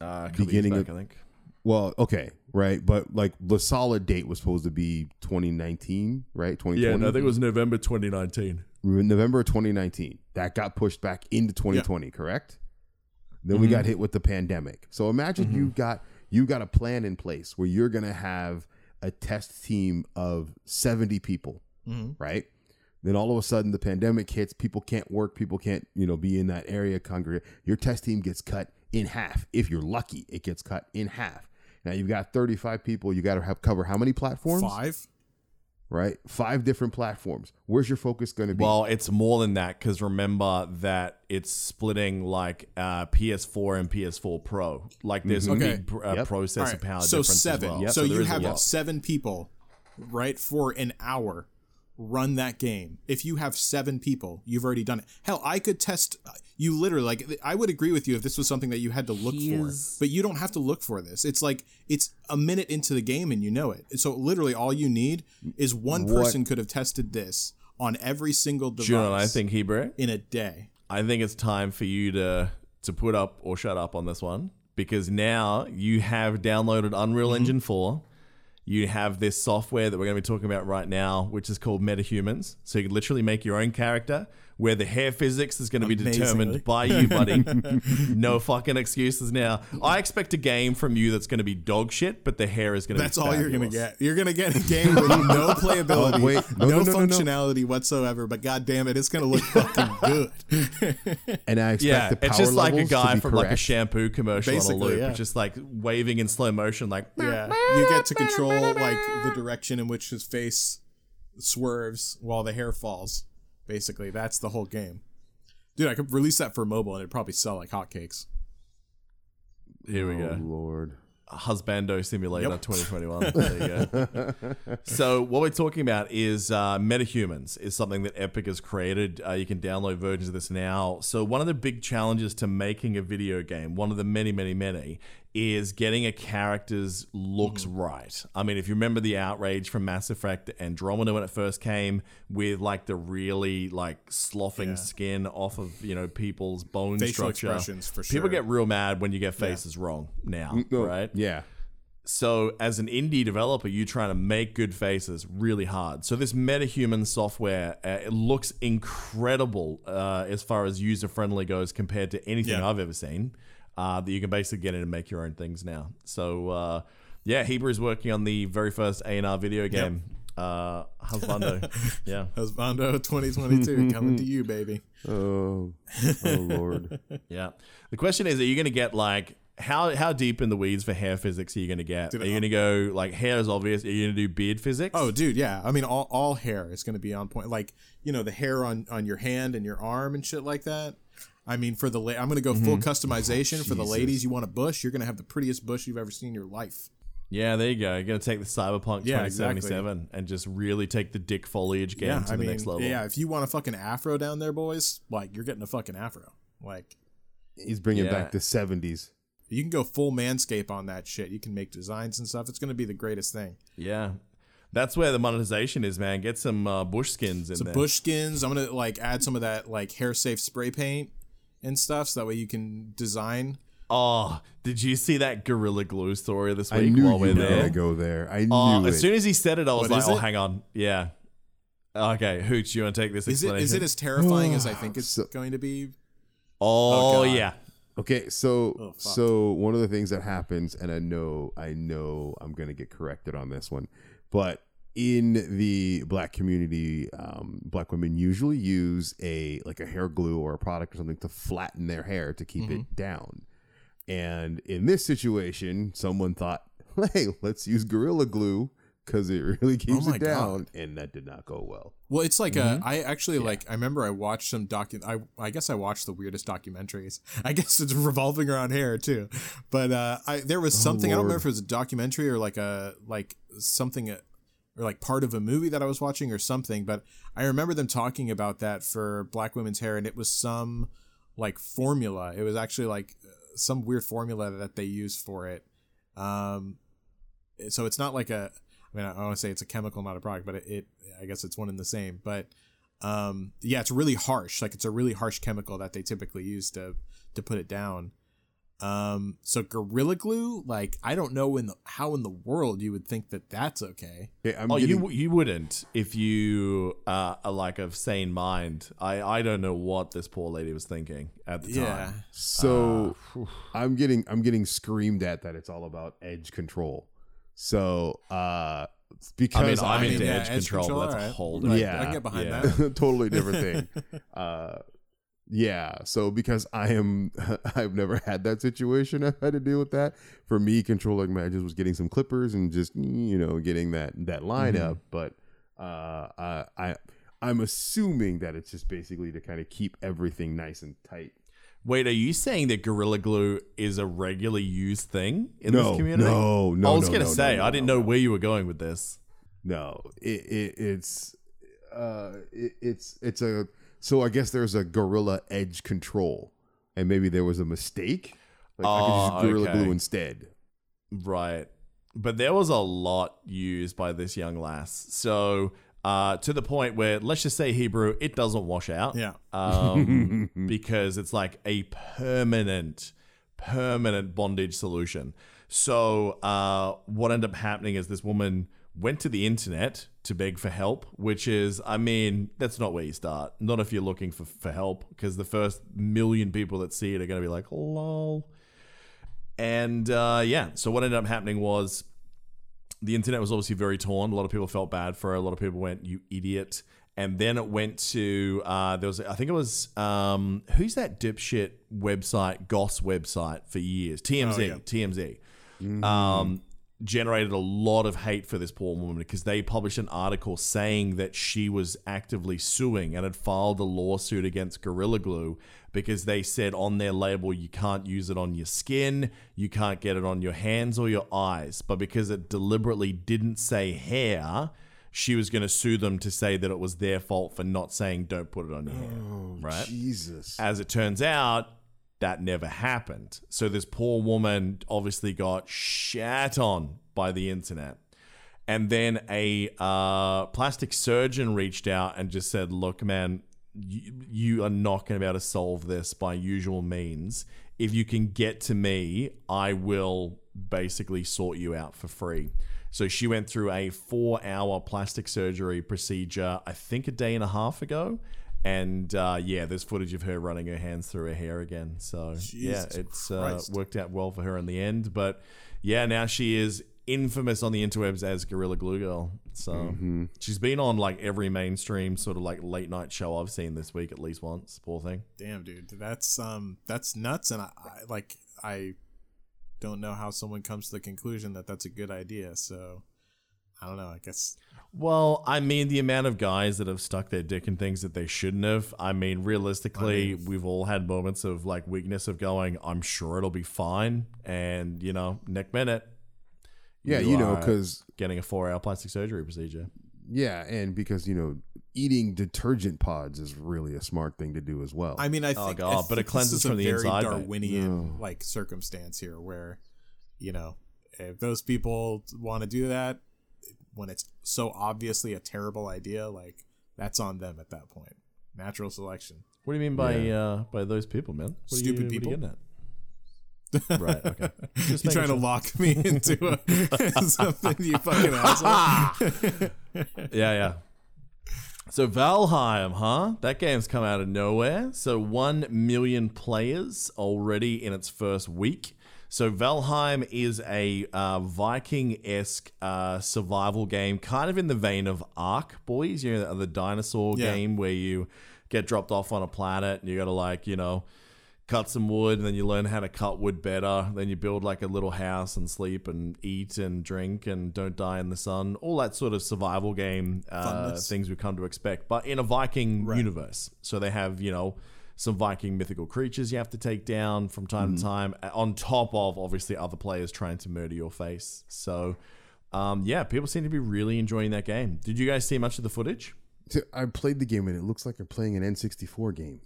uh, a couple beginning years back, of- I think. Well, okay, right, but like the solid date was supposed to be 2019, right? 2020. Yeah, no, I think it was November 2019. November 2019. That got pushed back into 2020, correct? Then we Mm-hmm. got hit with the pandemic. So imagine you got you got a plan in place where you're going to have a test team of 70 people, Mm-hmm. right? Then all of a sudden the pandemic hits, people can't work, people can't, you know, be in that area congregate. Your test team gets cut in half. If you're lucky, it gets cut in half. Now you've got 35 people, you got to have cover how many platforms? Five. Right? Five different platforms. Where's your focus going to be? Well, it's more than that because remember that it's splitting like uh, PS4 and PS4 Pro. Like there's a Okay. big pr- uh, Yep. processor All right, power so difference seven. as well. So, there you have seven people, right, for an hour. Run that game. If you have seven people, you've already done it. Hell, I could test. You literally like. I would agree with you if this was something that you had to look He for, is- but you don't have to look for this. It's like it's a minute into the game and you know it. So literally, all you need is one What- person could have tested this on every single device Do you know what I think, Hebrew? in a day. I think it's time for you to to put up or shut up on this one because now you have downloaded Unreal Mm-hmm. Engine 4. You have this software that we're going to be talking about right now, which is called MetaHumans. So you can literally make your own character where the hair physics is going to be determined by you, buddy. no fucking excuses now. I expect a game from you that's going to be dog shit, but the hair is going to be That's all you're gonna get. You're gonna get a game with no playability, Oh, wait. No, no, no, no, no, no. functionality whatsoever. But god damn it, it's gonna look fucking good. and I expect Yeah, the power it's just like a guy be from like a shampoo commercial on a loop. yeah. Just like waving in slow motion, like yeah, you get to control like the direction in which his face swerves while the hair falls. Basically, that's the whole game. Dude, I could release that for mobile and it'd probably sell like hotcakes. here we Oh go. Lord. Husbando Simulator Yep. 2021. There you go. so what we're talking about is uh, MetaHumans is something that Epic has created. Uh, you can download versions of this now. So one of the big challenges to making a video game, one of the many, many, many, is getting a character's looks right. I mean, if you remember the outrage from Mass Effect Andromeda when it first came, with like the really like sloughing Yeah. skin off of you know people's bone Facial structure. expressions, for People sure. get real mad when you get faces wrong now, No, right? Yeah. So, as an indie developer, you're trying to make good faces really hard. So, this MetaHuman software uh, it looks incredible uh, as far as user friendly goes compared to anything Yeah. I've ever seen. Uh, that you can basically get in and make your own things now. So, uh, yeah, Hebrew is working on the very first A and R video game, uh, Husbando. yeah, Husbando 2022 coming to you, baby. Oh, oh Lord. yeah. The question is, are you going to get like how how deep in the weeds for hair physics are you going to get? Dude, are you going to go like hair is obvious? Are you going to do beard physics? Oh, dude, yeah. I mean, all, all hair is going to be on point. Like, you know, the hair on, on your hand and your arm and shit like that. I mean, for the la- I'm going to go full Mm-hmm. customization for the ladies. You want a bush? You're going to have the prettiest bush you've ever seen in your life. Yeah, there you go. You're gonna take the Cyberpunk Yeah, 2077 and just really take the dick foliage game yeah, to I the mean, next level. yeah. If you want a fucking afro down there, boys, like you're getting a fucking afro. Like He's bringing Yeah. back the 70s. you can go full manscape on that shit. You can make designs and stuff. It's going to be the greatest thing. yeah. That's where the monetization is, man. Get some uh, bush skins in Some there. bush skins. I'm gonna like add some of that like hair safe spray paint and stuff, so that way you can design. Oh, did you see that Gorilla Glue story this I week knew while you we're were there? gonna go there. I oh, knew Oh, it. as soon as he said it, I was What like, is "Oh, it? hang on, yeah." Okay, Hooch, you want to take this Is it explanation? is it as terrifying as I think it's So- going to be? oh, Oh, God. yeah. Okay, so Oh, fuck. so one of the things that happens, and I know I know I'm gonna get corrected on this one, but in the black community, um, black women usually use a like a hair glue or a product or something to flatten their hair to keep Mm-hmm. it down. And in this situation, someone thought, "Hey, let's use gorilla glue because it really keeps Oh it down," and that did not go well. Well, it's like a. I actually like. I remember I watched some docu. I I guess I watched the weirdest documentaries. I guess it's revolving around hair too, but uh, I there was something I don't Lord. remember if it was a documentary or like a like something uh, or like part of a movie that I was watching or something. But I remember them talking about that for black women's hair, and it was some like formula. It was actually like some weird formula that they use for it. Um, so it's not like a. I mean, I want to say it's a chemical, not a product, but it, it I guess it's one and the same. But um, yeah, it's really harsh. Like it's a really harsh chemical that they typically use to to put it down. Um, so gorilla glue, like I don't know in the how in the world you would think that that's okay. Okay, I'm Oh, getting, you you wouldn't if you uh, are like of sane mind. I I don't know what this poor lady was thinking at the Yeah, time. So Uh, I'm getting I'm getting screamed at that it's all about edge control. So uh because I mean, I'm I mean, into yeah, edge, edge control, control, but that's a whole Right, different I thing. can get behind yeah. that. totally different thing. Uh yeah, so because I am I've never had that situation, I've had to deal with that. For me, controlling my edges was getting some clippers and just you know getting that that line Mm-hmm. up. But uh I, I I'm assuming that it's just basically to kind of keep everything nice and tight. Wait, are you saying that Gorilla Glue is a regularly used thing in No, this community? no, no, I was no, gonna no, say I didn't no, know no. where you were going with this. No, it, it it's uh it, it's it's a so I guess there's a gorilla edge control, and maybe there was a mistake. Like I could Oh, use gorilla okay. glue instead. Right. But there was a lot used by this young lass. So uh, to the point where let's just say Hebrew, it doesn't wash out. Yeah. Um, because it's like a permanent, permanent bondage solution. So uh, what ended up happening is this woman went to the internet to beg for help, which is, I mean, that's not where you start. Not if you're looking for, for help, because the first million people that see it are going to be like, lol. And uh, yeah, so what ended up happening was the internet was obviously very torn. A lot of people felt bad for her. A lot of people went, "You idiot!" And then it went to uh, there was I think it was um, who's that dipshit website, Goss website for years, TMZ, Oh, yeah. TMZ. Um, generated a lot of hate for this poor woman because they published an article saying that she was actively suing and had filed a lawsuit against Gorilla Glue because they said on their label you can't use it on your skin, you can't get it on your hands or your eyes. But because it deliberately didn't say hair, she was going to sue them to say that it was their fault for not saying don't put it on your hair. Oh, right? Jesus. As it turns out, that never happened. So this poor woman obviously got shat on by the internet. And then a uh, plastic surgeon reached out and just said, Look, man, you, you are not going to be able to solve this by usual means. If you can get to me, I will basically sort you out for free. So she went through a four hour plastic surgery procedure, I think a day and a half ago. And uh, yeah, there's footage of her running her hands through her hair again. So yeah, it's uh, worked out well for her in the end. But yeah, now she is infamous on the interwebs as Gorilla Glue Girl. So Mm-hmm. she's been on like every mainstream sort of like late night show I've seen this week at least once. Poor thing. Damn, dude, that's um, that's nuts, and I, I like I don't know how someone comes to the conclusion that that's a good idea. So I don't know. I guess Well, I mean, the amount of guys that have stuck their dick in things that they shouldn't have. I mean, realistically, we've all had moments of like weakness of going, I'm sure it'll be fine. And, you know, next minute, Yeah, you know, because getting a four hour plastic surgery procedure. yeah, and because you know, eating detergent pods is really a smart thing to do as well. I mean, I think, Oh, think, God, I but it think cleanses this is from a the very inside, mate. Darwinian like circumstance here, where you know if those people want to do that when it's so obviously a terrible idea, like that's on them at that point. Natural selection. What do you mean by uh, by those people, man? What are Stupid you, what are you people. getting at? right. Okay. Just You're trying to lock me into a, something, you fucking asshole? Yeah, yeah. So Valheim, huh? That game's come out of nowhere. So 1 million players already in its first week. So Valheim is a uh, Viking-esque uh, survival game, kind of in the vein of Ark, boys. You know, the dinosaur Yeah. game where you get dropped off on a planet and you got to like, you know, cut some wood and then you learn how to cut wood better. Then you build like a little house and sleep and eat and drink and don't die in the sun. All that sort of survival game uh, things we've come to expect, but in a Viking Right. universe. So they have, you know, some Viking mythical creatures you have to take down from time to time, on top of obviously other players trying to murder your face. So, um, yeah, people seem to be really enjoying that game. Did you guys see much of the footage? I played the game and it looks like I'm playing an N64 game.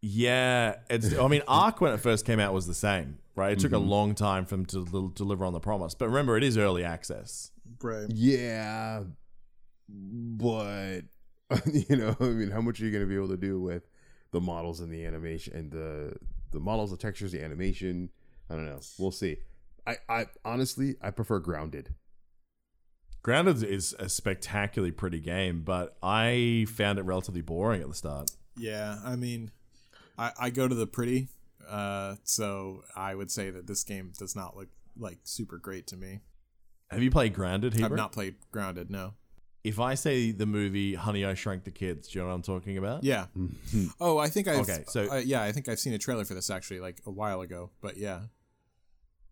Yeah, it's. I mean, Ark when it first came out was the same, right? It took a Mm-hmm. long time for them to del- deliver on the promise, but remember, it is early access. Right. Yeah, but you know, I mean, how much are you going to be able to do with the models and the animation and the the models, the textures, the animation? I don't know. We'll see. I, I honestly, I prefer Grounded. Grounded is a spectacularly pretty game, but I found it relatively boring at the start. Yeah, I mean, I, I go to the pretty, uh, so I would say that this game does not look like super great to me. Have you played Grounded? I've not played Grounded, no. If I say the movie Honey, I Shrunk the Kids, do you know what I'm talking about? Yeah. oh, I think I've. Okay, so- uh, yeah, I think I've seen a trailer for this actually, like a while ago. But yeah,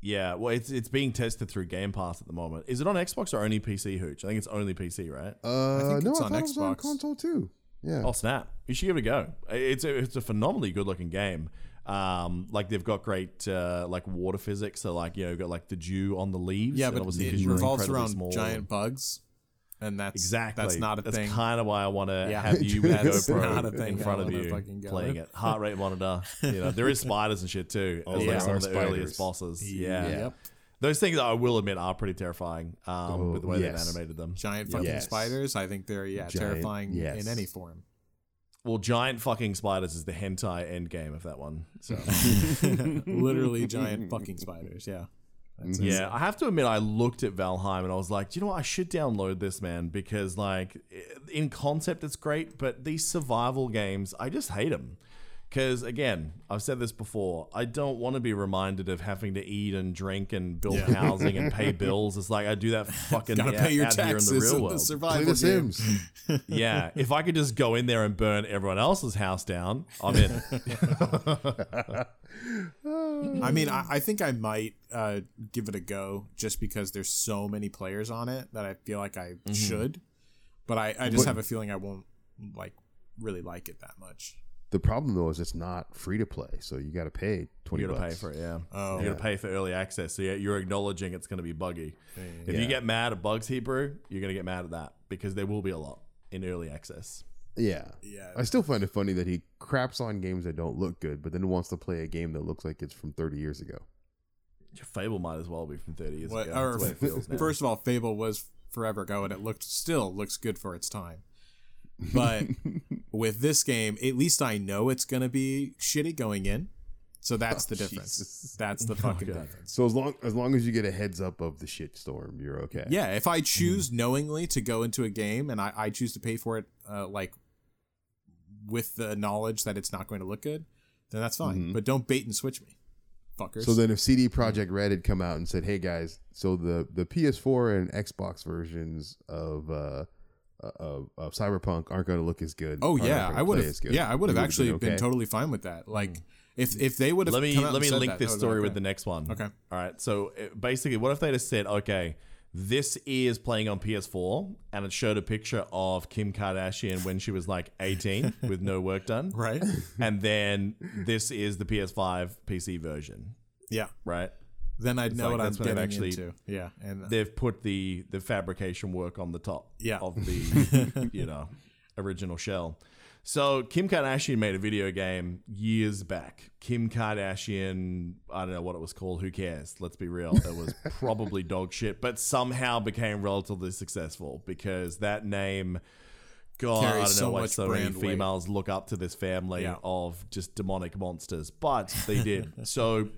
Yeah, well, it's it's being tested through Game Pass at the moment. Is it on Xbox or only PC? Hooch, I think it's only PC, right? Uh, think no, it's I on thought it was on Xbox. console too. Yeah. Oh snap! You should give it a go. It's a, it's a phenomenally good looking game. Um, like they've got great uh, like water physics. So like you know, got like the dew on the leaves. yeah, and but obviously it 'cause you're revolves around small. giant bugs, and that's Exactly. That's not a thing. That's thing. kind of why I want to Yeah. have you with a That's GoPro not a thing in front of you playing it. Heart rate monitor. You know, there is spiders and shit too. Oh, as like some of the spiders. earliest bosses. Yeah. Yep. Those things I will admit are pretty terrifying. Um, Oh, with the way yes. they've animated them. Giant fucking Yes. spiders. I think they're yeah Giant- terrifying yes. in any form. Well, giant fucking spiders is the hentai end game of that one. So. Literally giant fucking spiders. Yeah. That's mm-hmm. it. Yeah, I have to admit, I looked at Valheim and I was like, "Do you know what? I should download this, man, because like in concept it's great, but these survival games, I just hate them. Because again, I've said this before, I don't want to be reminded of having to eat and drink and build Yeah. housing and pay bills. It's like I do that fucking Gotta out, pay your out here in taxes the in real the world. Play survival The. Sims. yeah, if I could just go in there and burn everyone else's house down, I'm in. I mean, I, I think I might uh, give it a go just because there's so many players on it that I feel like I Mm-hmm. should. But I, I just have a feeling I won't like really like it that much. The problem though is it's not free to play, so you got to pay twenty. You gotta pay bucks. for it, yeah. Oh. you gotta pay for early access. So yeah, you're acknowledging it's gonna be buggy. If Yeah. you get mad at bugs, Hebrew, you're gonna get mad at that because there will be a lot in early access. Yeah, Yeah. I still find it funny that he craps on games that don't look good, but then wants to play a game that looks like it's from thirty years ago. Your Fable might as well be from 30 years What, ago. or, That's the way it feels now. first of all, Fable was forever ago, and it looked still looks good for its time. But with this game, at least I know it's gonna be shitty going in. So that's the difference. Jesus. That's the fucking Okay. difference. So as long as long as you get a heads up of the shit storm, you're okay. Yeah, if I choose knowingly to go into a game and I, I choose to pay for it, uh, like with the knowledge that it's not going to look good, then that's fine. But don't bait and switch me, fuckers. So then, if CD Projekt Red had come out and said, "Hey guys, so the the PS4 and Xbox versions of uh, of, of Cyberpunk aren't going to look as good," oh yeah, I would have. as good," Yeah, I would have you would've actually been, okay. totally fine with that. Like if if they would have let me come out let me link that, this story been with the next one. Okay. All right. So uh, basically, what if they just said, okay, this is playing on PS4, and it showed a picture of Kim Kardashian when she was like 18 with no work done, right. and then this is the PS5 PC version, Yeah, right? Then I'd know like what I'm getting actually- into. Yeah, and uh, They've put the the fabrication work on the top Yeah. of the you know original shell. So Kim Kardashian made a video game years back. Kim Kardashian, I don't know what it was called. Who cares? Let's be real. It was probably dog shit, but somehow became relatively successful because that name. God, I don't know so why so many brand weight. females look up to this family Yeah. of just demonic monsters, but they did. so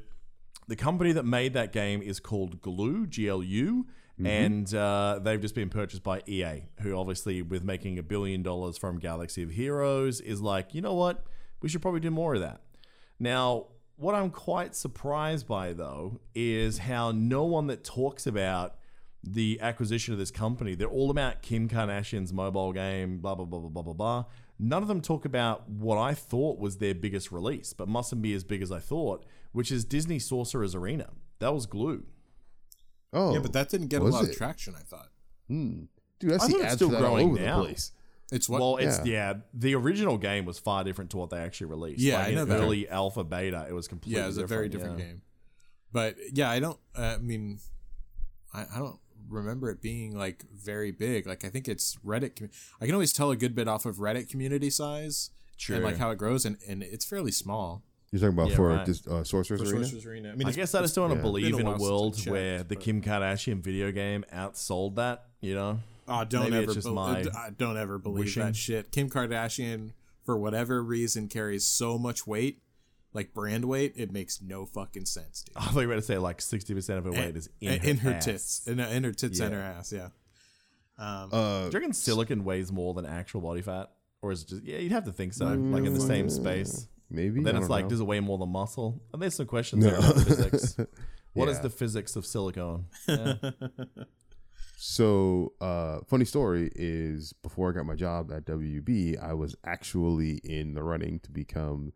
the company that made that game is called Glu, G L U, and uh, they've just been purchased by EA, who obviously, with making a billion dollars from Galaxy of Heroes, is like, you know what? We should probably do more of that. Now, what I'm quite surprised by, though, is how no one that talks about the acquisition of this company, they're all about Kim Kardashian's mobile game, blah, blah, blah, blah, blah, blah, blah. None of them talk about what I thought was their biggest release, but mustn't be as big as I thought, which is Disney Sorcerer's Arena. That was Glu. Oh, yeah, but that didn't get a was lot of traction. I thought Hmm. Dude, I I see thought it's still for that all growing over now. the place. it's what. well, it's yeah. yeah. The original game was far different to what they actually released. Yeah, like I in know that. early alpha beta, it was completely yeah, it's a very different yeah. game. But yeah, I don't. Uh, I mean, I, I don't remember it being like very big. Like I think it's Reddit. commu- I can always tell a good bit off of Reddit community size and like how it grows, and, and it's fairly small. You're talking about Yeah, for right. this, uh, Sorcerer's For Arena. Sorcerer's Arena. I mean, I it's- guess I just don't want yeah. to believe Been a in a while since I world checked, where the but- Kim Kardashian video game outsold that. You know, Oh, don't Maybe it's ever, just bel- my uh, don't ever believe wishing. that shit. Kim Kardashian, for whatever reason, carries so much weight, like brand weight. It makes no fucking sense, dude. I thought you were going to say like sixty percent of her weight is in, in, her, her ass. tits, in, in her tits and her ass. Yeah. Um, Uh, Do you reckon silicon weighs more than actual body fat, or is it just? Yeah, you'd have to think so. Like in the same space. Maybe. Then I it's don't like, know. does it weigh more than muscle? And there's some questions there about physics. What is Yeah. the physics of silicone? Yeah. So, uh, funny story is before I got my job at WB, I was actually in the running to become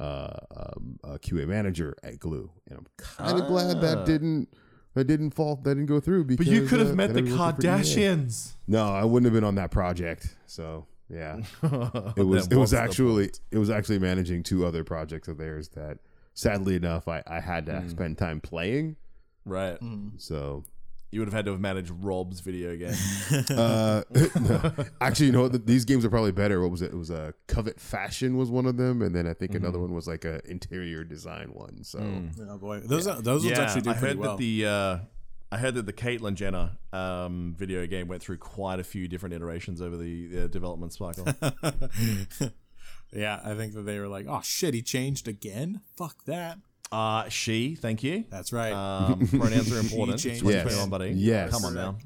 uh, um, a QA manager at Glu, and I'm kind of glad Ah. that didn't that didn't fall that didn't go through. Because but you could have uh, met the then I was working for EA. Kardashians. No, I wouldn't have been on that project. So yeah, it was it was actually it was actually managing two other projects of theirs that sadly enough I, I had to spend time playing. right. So You would have had to have managed Rob's video game. Uh, no. Actually, you know what? These games are probably better. What was it? It was a uh, Covet Fashion was one of them, and then I think another Mm-hmm. one was like a interior design one. So oh boy, those are, those ones actually do I pretty heard well. that the uh, I heard that the Caitlyn Jenner um, video game went through quite a few different iterations over the uh, development cycle. yeah, I think that they were like, oh shit, he changed again. Fuck that. uh, she, thank you. That's right. Um, pronouns are important. It's changed 2021, Yes. buddy. Yes. Come on now.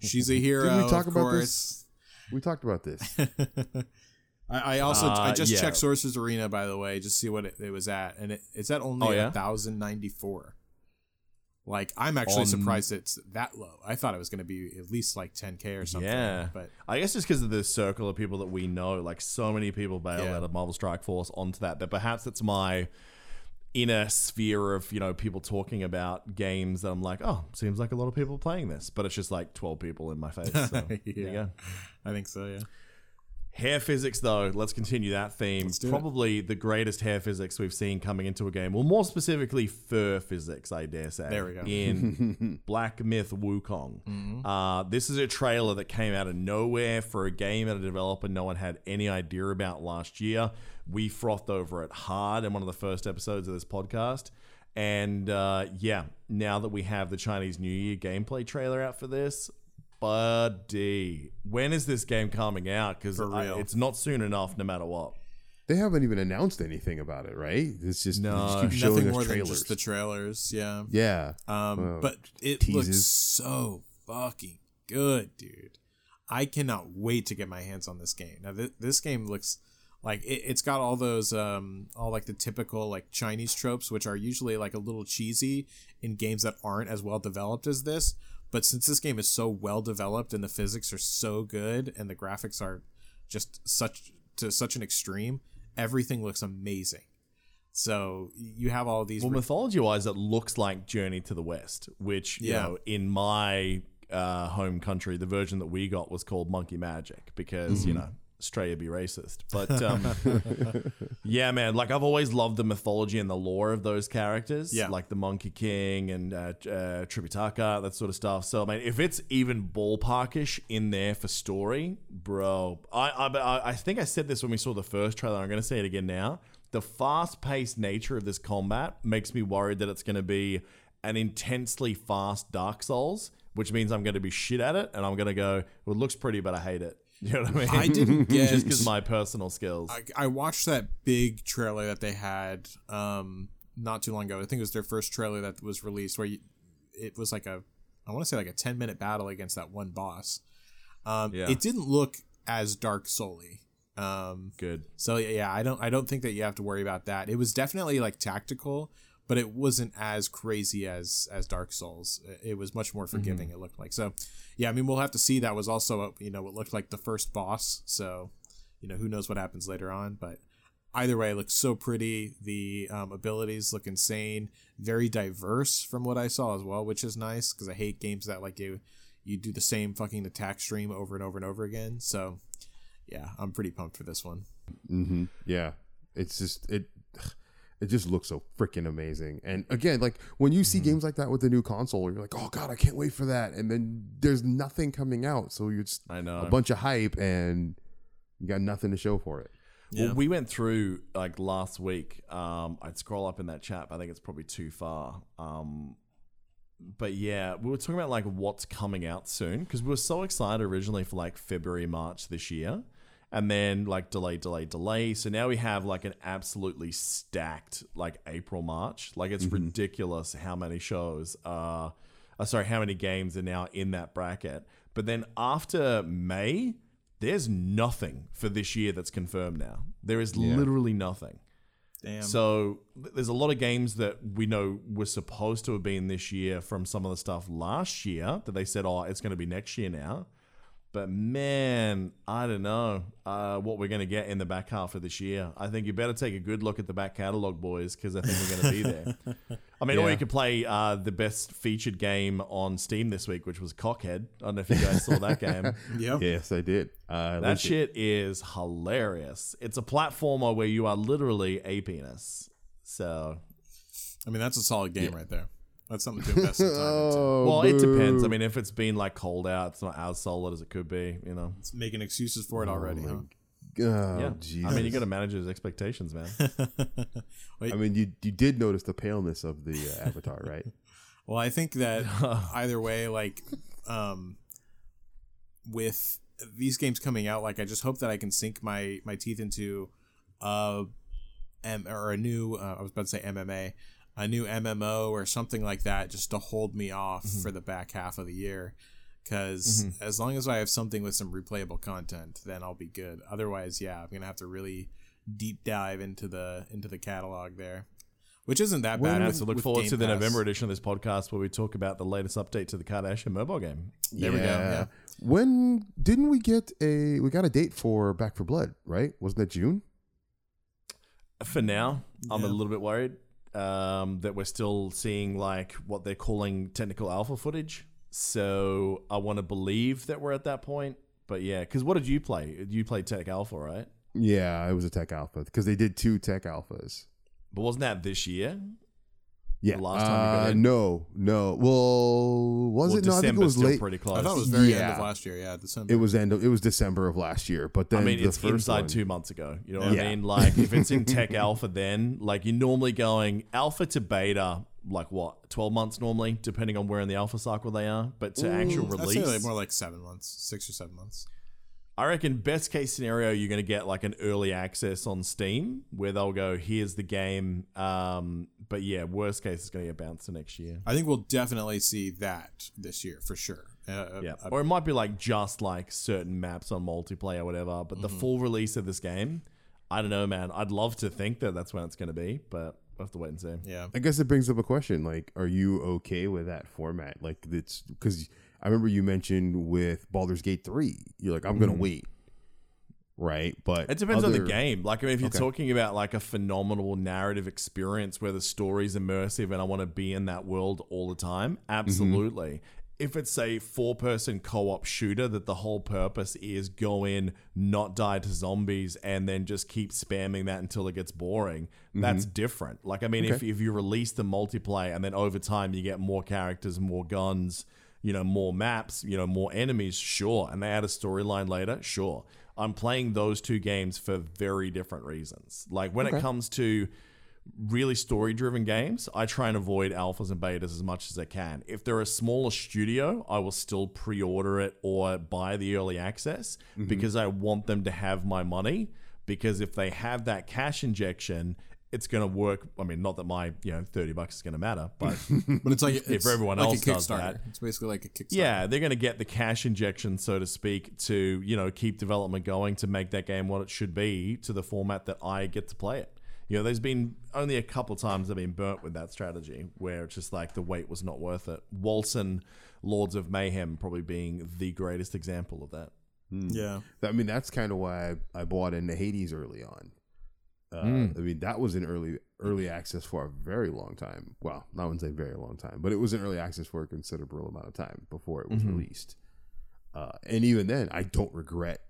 She's a hero. Didn't we talk of about course. this? we talked about this. I, I also I Uh, just yeah. checked Sorcerer's Arena by the way, just see what it, it was at, and it, it's at only Oh, yeah? thousand ninety four. Like I'm actually On- surprised it's that low. I thought it was going to be at least like 10k or something. Yeah, but I guess just because of the circle of people that we know, like so many people bailed Yeah. out of Marvel Strike Force onto that, that perhaps it's my inner sphere of you know people talking about games that I'm like, oh, seems like a lot of people playing this, but it's just like 12 people in my face. So, Yeah. I think so. Yeah. Hair physics, though, let's continue that theme. do it. Probably the greatest hair physics we've seen coming into a game. Well, more specifically, fur physics, I dare say. There we go. In Black Myth Wukong. Mm-hmm. Uh, this is a trailer that came out of nowhere for a game and a developer no one had any idea about last year. We frothed over it hard in one of the first episodes of this podcast. And uh, yeah, now that we have the Chinese New Year gameplay trailer out for this, buddy, when is this game coming out? Because For real. it's not soon enough, no matter what. They haven't even announced anything about it, right? It's just they No, just keep showing Nothing us more trailers. than just the trailers. Yeah. yeah, Um, Well, but it looks teases. so fucking good, dude. I cannot wait to get my hands on this game. Now, th- this game looks like it, it's got all those, um, all like the typical like Chinese tropes, which are usually like a little cheesy in games that aren't as well developed as this. But since this game is so well developed and the physics are so good and the graphics are just such to such an extreme, everything looks amazing. So you have all these Well, mythology wise, it looks like Journey to the West, which, you know, in my uh, home country, the version that we got was called Monkey Magic because, you know, Australia be racist. But um, yeah, man, like I've always loved the mythology and the lore of those characters, Yeah. like the Monkey King and uh, uh, Tripitaka, that sort of stuff. So, I mean, if it's even ballparkish in there for story, bro, I, I, I think I said this when we saw the first trailer. I'm going to say it again now. The fast paced nature of this combat makes me worried that it's going to be an intensely fast Dark Souls, which means I'm going to be shit at it and I'm going to go, well, it looks pretty, but I hate it. You know what I mean? I didn't get just because my personal skills. I, I watched that big trailer that they had um not too long ago. I think it was their first trailer that was released where you, it was like a I want to say like a 10 minute battle against that one boss. Um Yeah. it didn't look as Dark solely. Um Good. so yeah, I don't I don't think that you have to worry about that. It was definitely like tactical, but it wasn't as crazy as as Dark Souls. It was much more forgiving. It looked like so. Yeah, I mean we'll have to see. That was also you know what looked like the first boss. So you know who knows what happens later on, but either way, it looks so pretty. The um, abilities look insane. Very diverse from what I saw as well, which is nice because I hate games that like you you do the same fucking attack stream over and over and over again. So yeah, I'm pretty pumped for this one. hmm Yeah, it's just it. It just looks so freaking amazing. And again, like when you Mm-hmm. see games like that with the new console, you're like, "Oh God, I can't wait for that!" And then there's nothing coming out, so you're just I know. a bunch of hype, and you got nothing to show for it. Yeah. Well, we went through like last week. Um, I'd scroll up in that chat, but I think it's probably too far. Um, but yeah, we were talking about like what's coming out soon because we were so excited originally for like February, March this year, and then like delay, delay, delay. So now we have like an absolutely stacked like April, March. Like it's ridiculous how many shows are. Uh, sorry, how many games are now in that bracket? But then after May, there's nothing for this year that's confirmed now. There is literally nothing. Damn. So there's a lot of games that we know were supposed to have been this year from some of the stuff last year that they said, oh, it's going to be next year now. But man, I don't know uh, what we're going to get in the back half of this year. I think you better take a good look at the back catalog, boys, because I think we're going to be there. I mean, or you could play uh, the best featured game on Steam this week, which was Cockhead. I don't know if you guys saw that game. Yep. Yes, I did. Uh, That shit is hilarious. It's a platformer where you are literally a penis. So, I mean, that's a solid game right there. That's something to invest some time into. Oh, well, it depends. I mean, if it's been like cold out, it's not as solid as it could be. You know. It's making excuses for it already, huh? Oh, yeah. Jesus. I mean, you got to manage his expectations, man. I mean, you you did notice the paleness of the uh, avatar, right? Well, I think that either way, like, um, with these games coming out, like, I just hope that I can sink my my teeth into, uh, M or a new. Uh, I was about to say MMA, a new MMO or something like that, just to hold me off mm-hmm. for the back half of the year. Because mm-hmm. as long as I have something with some replayable content, then I'll be good. Otherwise, yeah, I'm gonna have to really deep dive into the into the catalog there, which isn't that bad. Yeah, with- so look forward Game to the Pass. November edition of this podcast where we talk about the latest update to the Kardashian mobile game. There we go, yeah. When didn't we get a we got a date for Back 4 Blood, right? Wasn't that June? For now, I'm a little bit worried. Um, that we're still seeing like what they're calling technical alpha footage. So I want to believe that we're at that point. But yeah, because what did you play? You played Tech Alpha, right? Yeah, it was a tech alpha because they did two tech alphas. But wasn't that this year? Yeah. The last time you got uh, in? No, no. Well, was Well, it? No, I think it December's was still late. pretty close. I thought it was very end Yeah. of last year. Yeah, December. It was end. Of, it was December of last year. But then I mean, the it's first inside one- two months ago. You know what Yeah. I mean? Like, if it's in tech alpha, then like you're normally going alpha to beta, like what, twelve months normally, depending on where in the alpha cycle they are. But to actual I'd release, say like more like seven months, six or seven months. I reckon best case scenario, you're going to get like an early access on Steam where they'll go, here's the game. Um, but yeah, worst case is going to get bounced to next year. I think we'll definitely see that this year for sure. Uh, Yeah. uh, Or it might be like just like certain maps on multiplayer or whatever. But the full release of this game, I don't know, man. I'd love to think that that's when it's going to be, but we'll have to wait and see. yeah. I guess it brings up a question like, are you okay with that format? Like, it's because I remember you mentioned with Baldur's Gate 3, you're like, I'm going to mm-hmm. wait. Right. But It depends on the game. Like, I mean, if you're Okay. talking about like a phenomenal narrative experience where the story's immersive and I want to be in that world all the time, mm-hmm. absolutely. If it's a four person co op shooter that the whole purpose is go in, not die to zombies, and then just keep spamming that until it gets boring, mm-hmm. that's different. Like, I mean, if, if you release the multiplayer and then over time you get more characters, more guns, you know, more maps, you know, more enemies, sure. And they add a storyline later, sure. I'm playing those two games for very different reasons. Like when it comes to really story driven games, I try and avoid alphas and betas as much as I can. If they're a smaller studio, I will still pre order it or buy the early access mm-hmm. because I want them to have my money. Because if they have that cash injection, it's going to work. I mean, not that my you know thirty bucks is going to matter, but But it's like it's everyone like else a does Kickstarter. that. It's basically like a Kickstarter. yeah, they're going to get the cash injection, so to speak, to you know keep development going to make that game what it should be to the format that I get to play it. You know, there's been only a couple times I've been burnt with that strategy where it's just like the wait was not worth it. Wolcen, Lords of Mayhem, probably being the greatest example of that. Hmm. Yeah. I mean, that's kind of why I, I bought into Hades early on. Uh, Mm. I mean, that was in early early access for a very long time. Well, I wouldn't say very long time, but it was in early access for a considerable amount of time before it was Mm-hmm. released. Uh, and even then, I don't regret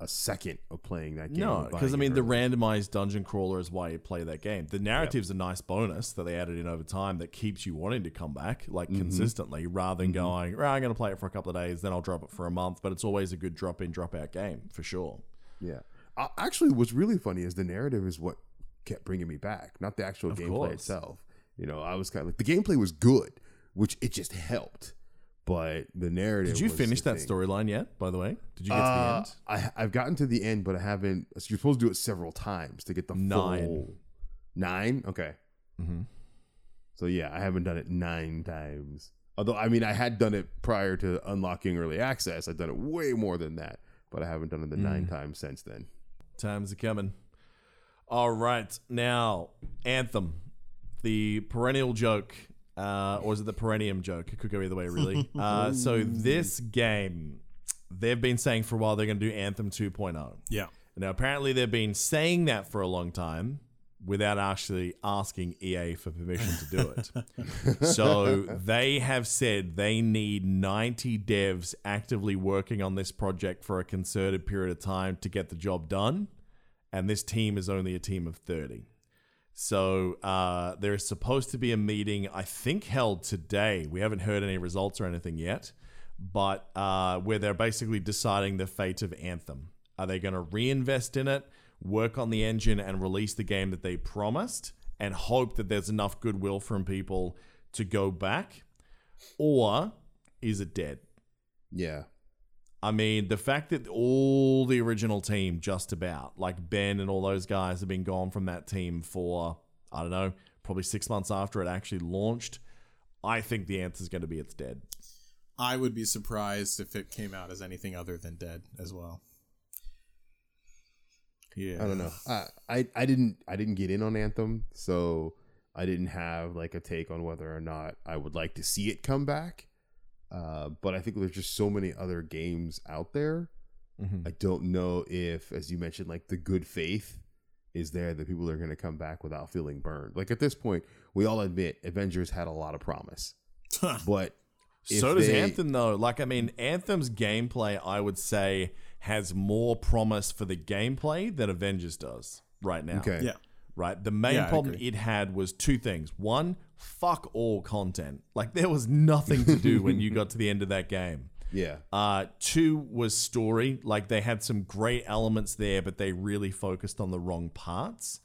a second of playing that game. No, because I mean, the randomized dungeon crawler is why you play that game. The narrative's a nice bonus that they added in over time that keeps you wanting to come back like Mm-hmm. consistently rather than going, right, I'm going to play it for a couple of days, then I'll drop it for a month. But it's always a good drop in, drop out game for sure. Yeah. Uh, actually, what's really funny is the narrative is what kept bringing me back, not the actual Of gameplay course. itself. You know, I was kind of like the gameplay was good, which it just helped, but the narrative. Did you finish that storyline yet, by the way? Did you get to the Uh, end? I, I've gotten to the end, but I haven't. So you're supposed to do it several times to get the Nine. full nine. Okay, Mm-hmm. so yeah, I haven't done it nine times. Although I mean, I had done it prior to unlocking early access. I've done it way more than that, but I haven't done it the nine Mm. times since then. Times are coming. All right. Now, Anthem, the perennial joke, uh, or is it the perennium joke? It could go either way, really. uh, so, this game, they've been saying for a while they're going to do Anthem 2.0. Yeah. Now, apparently, they've been saying that for a long time without actually asking EA for permission to do it. so, they have said they need 90 devs actively working on this project for a concerted period of time to get the job done. And this team is only a team of 30. So, uh, there is supposed to be a meeting, I think, held today. We haven't heard any results or anything yet, but uh, where they're basically deciding the fate of Anthem. Are they going to reinvest in it, work on the engine, and release the game that they promised, and hope that there's enough goodwill from people to go back? Or is it dead? Yeah, I mean, the fact that all the original team, just about, like Ben and all those guys, have been gone from that team for, I don't know, probably six months after it actually launched, I think the answer is going to be it's dead. I would be surprised if it came out as anything other than dead as well. Yeah. I don't know. I, I I didn't I didn't get in on Anthem, so I didn't have like a take on whether or not I would like to see it come back. Uh, but I think there's just so many other games out there. Mm-hmm. I don't know if, as you mentioned, like the good faith is there that people are going to come back without feeling burned. Like at this point, we all admit Avengers had a lot of promise, but so does they- Anthem though. Like I mean, Anthem's gameplay, I would say, has more promise for the gameplay than Avengers does right now. Okay. yeah. Right. The main Yeah, problem it had was two things. One, fuck all content. Like there was nothing to do when you got to the end of that game. Yeah. Uh, two was story. Like they had some great elements there, but they really focused on the wrong parts.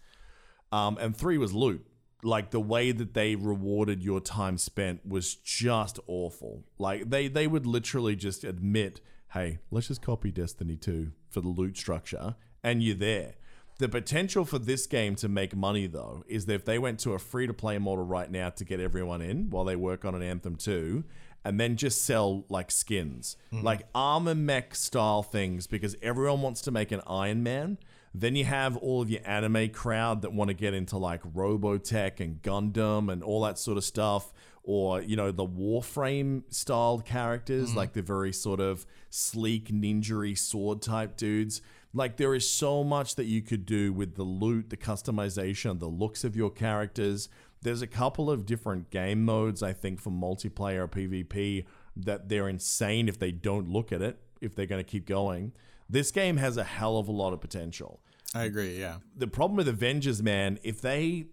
Um, and three was loot. Like the way that they rewarded your time spent was just awful. Like they they would literally just admit, "Hey, let's just copy Destiny 2 for the loot structure," and you're there. The potential for this game to make money though is that if they went to a free to play model right now to get everyone in while they work on an Anthem 2 and then just sell like skins, mm-hmm. like armor mech style things because everyone wants to make an Iron Man. Then you have all of your anime crowd that want to get into like Robotech and Gundam and all that sort of stuff, or you know the Warframe styled characters, mm. like the very sort of sleek ninja sword type dudes. Like there is so much that you could do with the loot, the customization, the looks of your characters. There's a couple of different game modes, I think, for multiplayer PvP that they're insane if they don't look at it, if they're going to keep going. This game has a hell of a lot of potential. I agree. Yeah. The problem with Avengers, man, if they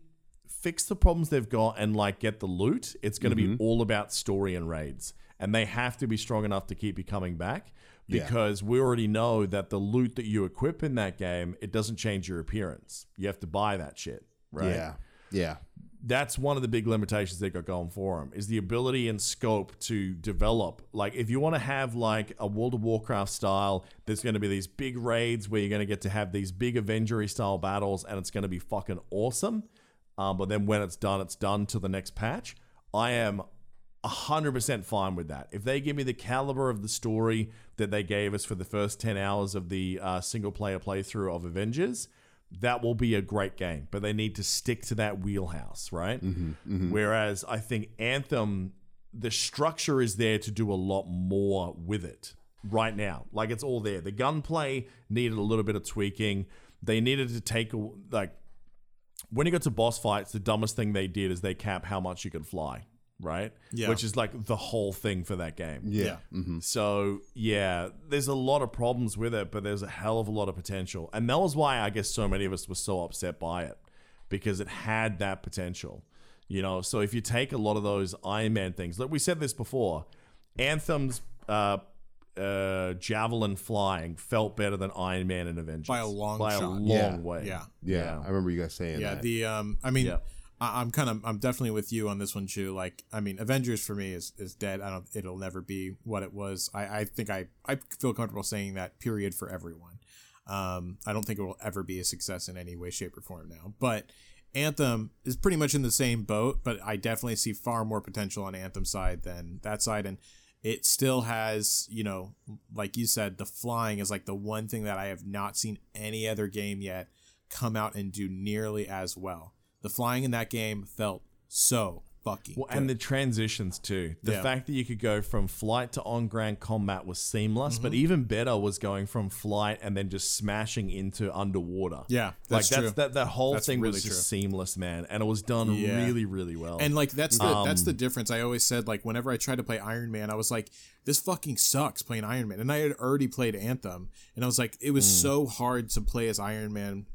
fix the problems they've got and like get the loot, it's going to be mm-hmm. all about story and raids. And they have to be strong enough to keep you coming back Yeah. because we already know that the loot that you equip in that game, it doesn't change your appearance. You have to buy that shit, right? Yeah. Yeah. That's one of the big limitations they got going for them is the ability and scope to develop. Like if you want to have like a world of warcraft style there's going to be these big raids where you're going to get to have these big avengery style battles and it's going to be fucking awesome. Um, but then when it's done it's done to the next patch. I am 100% fine with that. If they give me the caliber of the story that they gave us for the first 10 hours of the uh, single player playthrough of avengers that will be a great game, but they need to stick to that wheelhouse, right? Mm-hmm, mm-hmm. Whereas I think Anthem, the structure is there to do a lot more with it right now. Like it's all there. The gunplay needed a little bit of tweaking. They needed to take a, like when you got to boss fights, the dumbest thing they did is they cap how much you could fly, right? Yeah. Which is like the whole thing for that game. Yeah. So yeah, there's a lot of problems with it, but there's a hell of a lot of potential, and that was why I guess so many of us were so upset by it because it had that potential. You know, so if you take a lot of those Iron Man things, like we said this before, Anthem's uh, uh, javelin flying felt better than Iron Man and Avengers By a long by a long Yeah. way. Yeah. Yeah. I remember you guys saying yeah that. the um i mean Yeah. I, i'm kind of i'm definitely with you on this one too. Like i mean avengers for me is is dead. I don't it'll never be what it was. I i think i i feel comfortable saying that period for everyone. Um i don't think it will ever be a success in any way shape or form now. But anthem is pretty much in the same boat but i definitely see far more potential on anthem side than that side. And it still has you know like you said the flying is like the one thing that i have not seen any other game yet come out and do nearly as well. The flying in that game felt so fucking Well, good. and the transitions too. The Yeah. fact that you could go from flight to on ground combat was seamless, but Mm-hmm. even better was going from flight and then just smashing into underwater. Yeah, like that's that's true. that that whole That's thing really was just true. seamless, man, and it was done Yeah. really, really well. and like that's the that's Um, the difference. I always said like whenever I tried to play Iron Man, I was like, this fucking sucks playing Iron Man. And I had already played Anthem, and I was like, it was Hmm. so hard to play as Iron Man.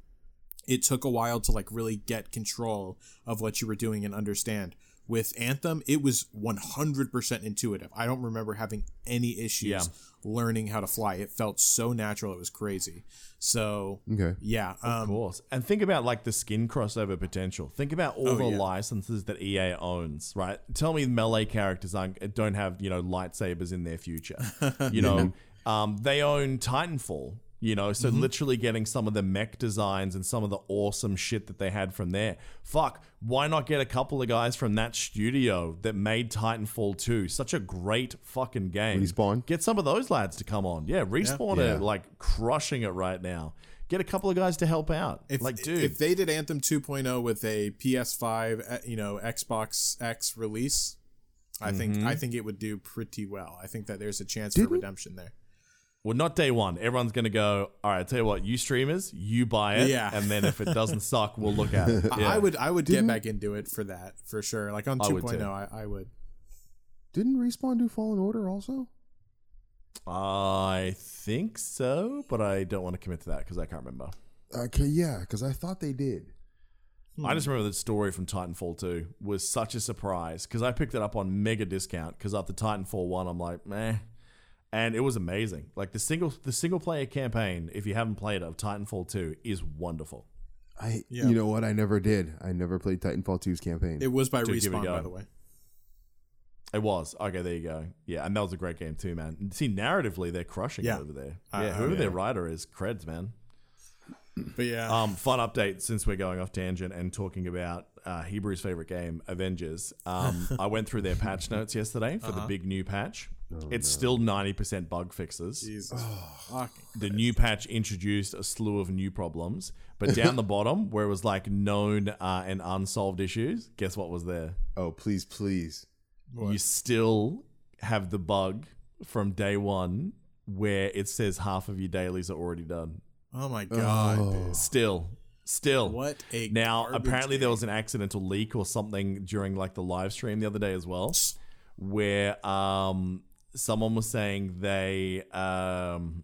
It took a while to like really get control of what you were doing and understand. With Anthem, it was 100% intuitive. I don't remember having any issues Yeah. learning how to fly. It felt so natural. It was crazy. So, Okay. yeah. of Um, course, and think about like the skin crossover potential. Think about all Oh, the yeah. licenses that EA owns, right? Tell me, melee characters aren't don't have you know lightsabers in their future. You know, um, they own Titanfall. You know, so Mm-hmm. literally getting some of the mech designs and some of the awesome shit that they had from there. Fuck, why not get a couple of guys from that studio that made Titanfall 2? Such a great fucking game. Respawn? Get some of those lads to come on. Yeah, Respawn Yeah. are like crushing it right now. Get a couple of guys to help out. If, like, dude, if they did Anthem 2.0 with a PS5, uh, you know, Xbox X release, I think Mm-hmm. I think it would do pretty well. I think that there's a chance Didn't- for redemption there. Well, not day one. Everyone's going to go, all right, I tell you what, you streamers, you buy it. Yeah. And then if it doesn't suck, we'll look at it. I- Yeah. I would I would Didn't- get back into it for that for sure. Like on I 2.0, would oh, too. I, I would. Didn't respawn do Fallen Order also? I think so, but I don't want to commit to that because I can't remember. Okay, yeah, because I thought they did. I just remember the story from Titanfall 2 was such a surprise because I picked it up on mega discount because after Titanfall 1, I'm like, meh. And it was amazing. Like the single the single player campaign, if you haven't played it, of Titanfall 2 is wonderful. I, Yeah. you know what? I never did. I never played Titanfall 2's campaign. It was by Dude, give respawn, by the way. It was. Okay, there you go. Yeah, and that was a great game too, man. See, narratively, they're crushing Yeah. it over there. I- yeah, I- whoever yeah. their writer is, creds, man. But yeah, Um, fun update since we're going off tangent and talking about uh, Hebrew's favorite game, Avengers. Um, I went through their patch notes yesterday for the big new patch. It's still 90% bug fixes. Jesus, fucking The new patch introduced a slew of new problems, but down the bottom, where it was like known uh, and unsolved issues, guess what was there? oh, please, please. You still have the bug from day one where it says half of your dailies are already done. Oh my god, Oh. Still, still. What a Now, garbage apparently, there was an accidental leak or something during like the live stream the other day as well, where um someone was saying they um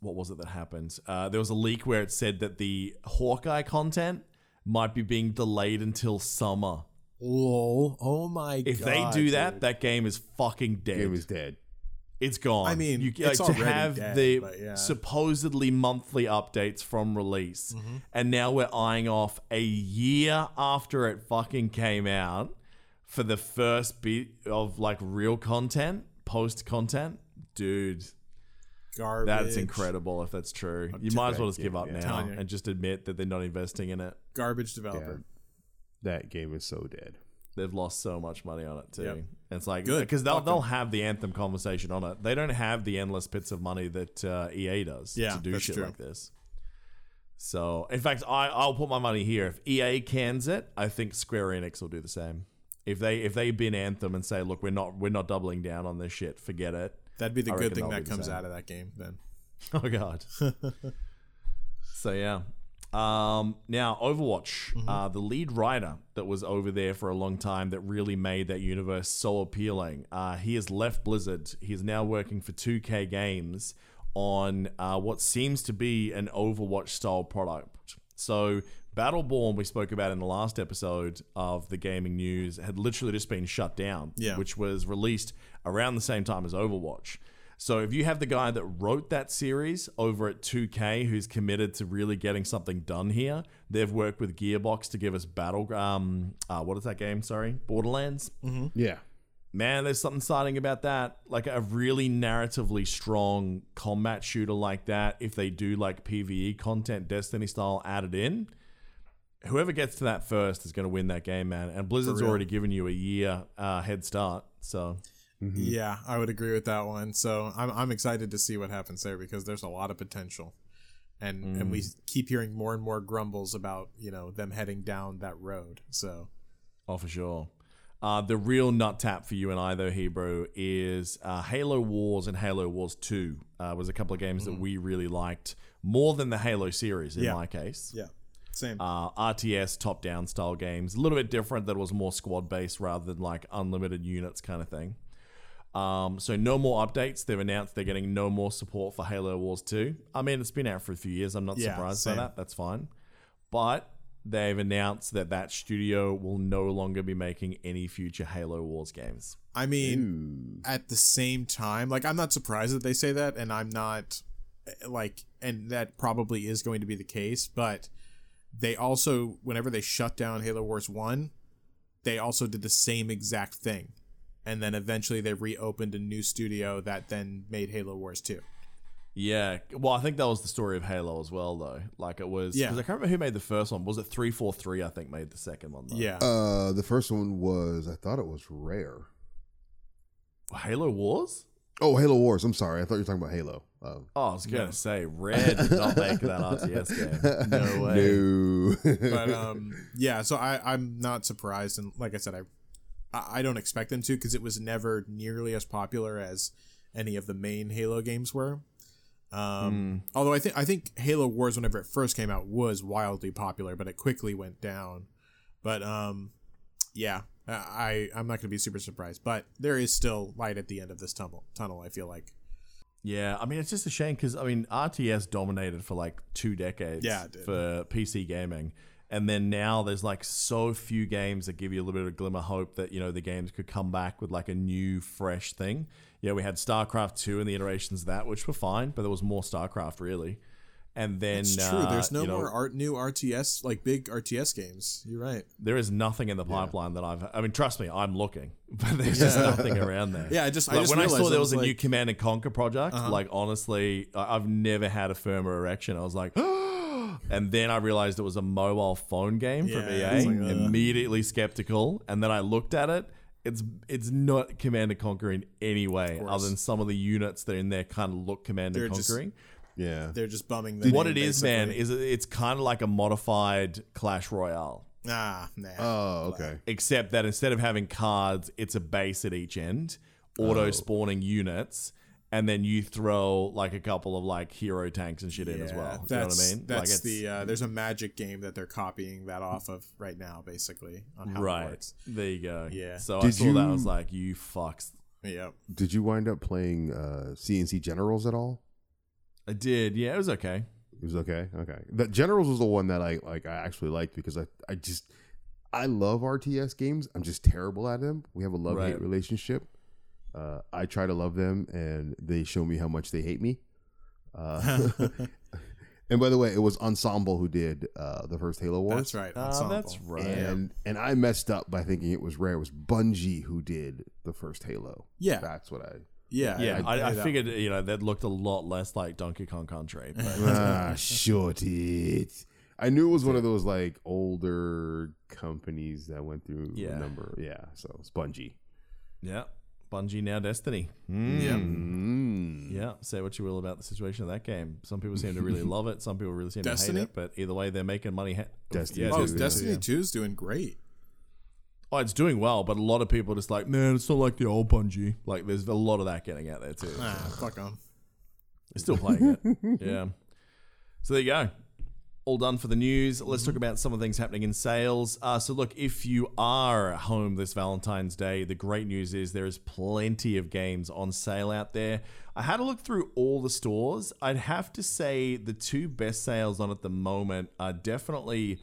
what was it that happened? Uh, there was a leak where it said that the Hawkeye content might be being delayed until summer. lol. Oh my If god. If they do that, dude. that game is fucking dead. Game is dead. It's gone. I mean, you, it's like, to have dead, the yeah. supposedly monthly updates from release, Mm-hmm. and now we're eyeing off a year after it fucking came out for the first bit of like real content, post content, dude. garbage. That's incredible. If that's true, you might as well just yeah, give up yeah. now and just admit that they're not investing in it. Garbage developer. That game is so dead. They've lost so much money on it too. Yep. It's like Good. because they'll Fuck they'll them. have the anthem conversation on it. They don't have the endless bits of money that uh, EA does Yeah, to do shit true. like this. So, in fact, I I'll put my money here. If EA cans it, I think Square Enix will do the same. If they if they bin Anthem and say, look, we're not we're not doubling down on this shit, forget it. That'd be the I good thing that comes out of that game. Then Oh god. so yeah. Um, now Overwatch, uh, the lead writer that was over there for a long time that really made that universe so appealing. Uh, he has left Blizzard. He's now working for 2K Games on uh, what seems to be an Overwatch style product. So Battleborn, we spoke about in the last episode of the gaming news, had literally just been shut down, Yeah. which was released around the same time as Overwatch. So if you have the guy that wrote that series over at 2K who's committed to really getting something done here, they've worked with Gearbox to give us Battle um uh, what is that game, sorry? Borderlands. Yeah. Man, there's something exciting about that. Like a really narratively strong combat shooter like that, if they do like PvE content, Destiny style added in, whoever gets to that first is going to win that game, man. And Blizzard's already given you a year uh, head start. So yeah, I would agree with that one. So I'm I'm excited to see what happens there because there's a lot of potential, and and we keep hearing more and more grumbles about you know them heading down that road. So Oh, for sure. Uh, the real nut tap for you and I, though, Hebrew, is uh, Halo Wars and Halo Wars 2. Uh, was a couple of games that we really liked more than the Halo series, in Yeah. my case. yeah, same. Uh, RTS top down style games. A little bit different, that was more squad based rather than like unlimited units kind of thing. Um, so, no more updates. They've announced they're getting no more support for Halo Wars 2. I mean, it's been out for a few years. I'm not Yeah, surprised same. by that. That's fine. But they've announced that that studio will no longer be making any future Halo Wars games. I mean, at the same time, like I'm not surprised that they say that, and I'm not eh, like, and that probably is going to be the case. But they also, whenever they shut down Halo Wars One, they also did the same exact thing, and then eventually they reopened a new studio that then made Halo Wars Two. Yeah, well, I think that was the story of Halo as well, though. Like it was, Yeah. because I can't remember who made the first one. Was it three four three? I think made the second one. Though. Yeah, Uh, the first one was I thought it was Rare. Halo Wars. Oh, Halo Wars. I'm sorry. I thought you were talking about Halo. Oh. Oh, I was gonna say Red did not make that RTS game. No way. No. but um, yeah. So I I'm not surprised, and like I said, I I I don't expect them to because it was never nearly as popular as any of the main Halo games were. Um, Although I think I think Halo Wars, whenever it first came out, was wildly popular, but it quickly went down. But um, yeah, I I'm not going to be super surprised. But there is still light at the end of this tunnel. Tunnel, I feel like. Yeah, I mean it's just a shame because I mean RTS dominated for like two decades. Yeah, for PC gaming, and then now there's like so few games that give you a little bit of glimmer hope that you know the games could come back with like a new, fresh thing. Yeah, we had StarCraft two and the iterations of that, which were fine, but there was more StarCraft really. And then It's true. uh, There's no you know, more art new RTS like big RTS games. You're right. There is nothing in the pipeline that I've. I mean, trust me, I'm looking, but there's just nothing around there. Yeah, I just- I just when I saw there was, was a new Command and Conquer project. Uh-huh. Like honestly, I- I've never had a firmer erection. I was like, and then I realized it was a mobile phone game from Yeah, EA. like, uh. Immediately skeptical, and then I looked at it. It's it's not Command and Conquer in any way, other than some of the units that are in there kind of look Command They're and just- Conquering. Yeah. They're just bumming the What name, it is, man, basically. is it- it's kind of like a modified Clash Royale. ah nah. Oh, okay. except that instead of having cards, it's a base at each end, auto spawning units, and then you throw like a couple of like hero tanks and shit in as well. You know what That's, I mean? That's like it's, the uh, there's a magic game that they're copying that off of right now, basically on how it right. works. There you go. Yeah. So I Did saw that. I you- was like, you fucks. Yep. Did you wind up playing uh, CNC Generals at all? I did. Yeah, it was okay. It was okay. Okay. The Generals was the one that I like. I actually liked because I I just I love RTS games. I'm just terrible at them. We have a love hate Right. relationship. Uh, I try to love them, and they show me how much they hate me. Uh, and by the way, it was Ensemble who did uh, the first Halo Wars. That's right. Ah, Ensemble. that's right. And and I messed up by thinking it was Rare. It was Bungie who did the first Halo. Yeah. That's what I. Yeah. Yeah, I, I, that- figured you know that looked a lot less like Donkey Kong Country. But ah, short it. I knew it was one of those like older companies that went through Yeah. a number. Yeah, so it's Bungie. yeah, Bungie now Destiny. Mm. Yeah. Mm. Yeah, say what you will about the situation of that game. Some people seem to really love it. Some people really seem Destiny? to hate it. But either way, they're making money. Ha- Destiny yeah, Oh, too, Destiny yeah. 2 is doing great. Oh, it's doing well, but a lot of people are just like, man, it's not like the old Bungie. Like, there's a lot of that getting out there too. Ah, fuck on. They're still playing it. yeah. So there you go. All done for the news. Let's talk about some of the things happening in sales. Uh, so, look, if you are home this Valentine's Day, the great news is there is plenty of games on sale out there. I had a look through all the stores. I'd have to say the two best sales on at the moment are definitely,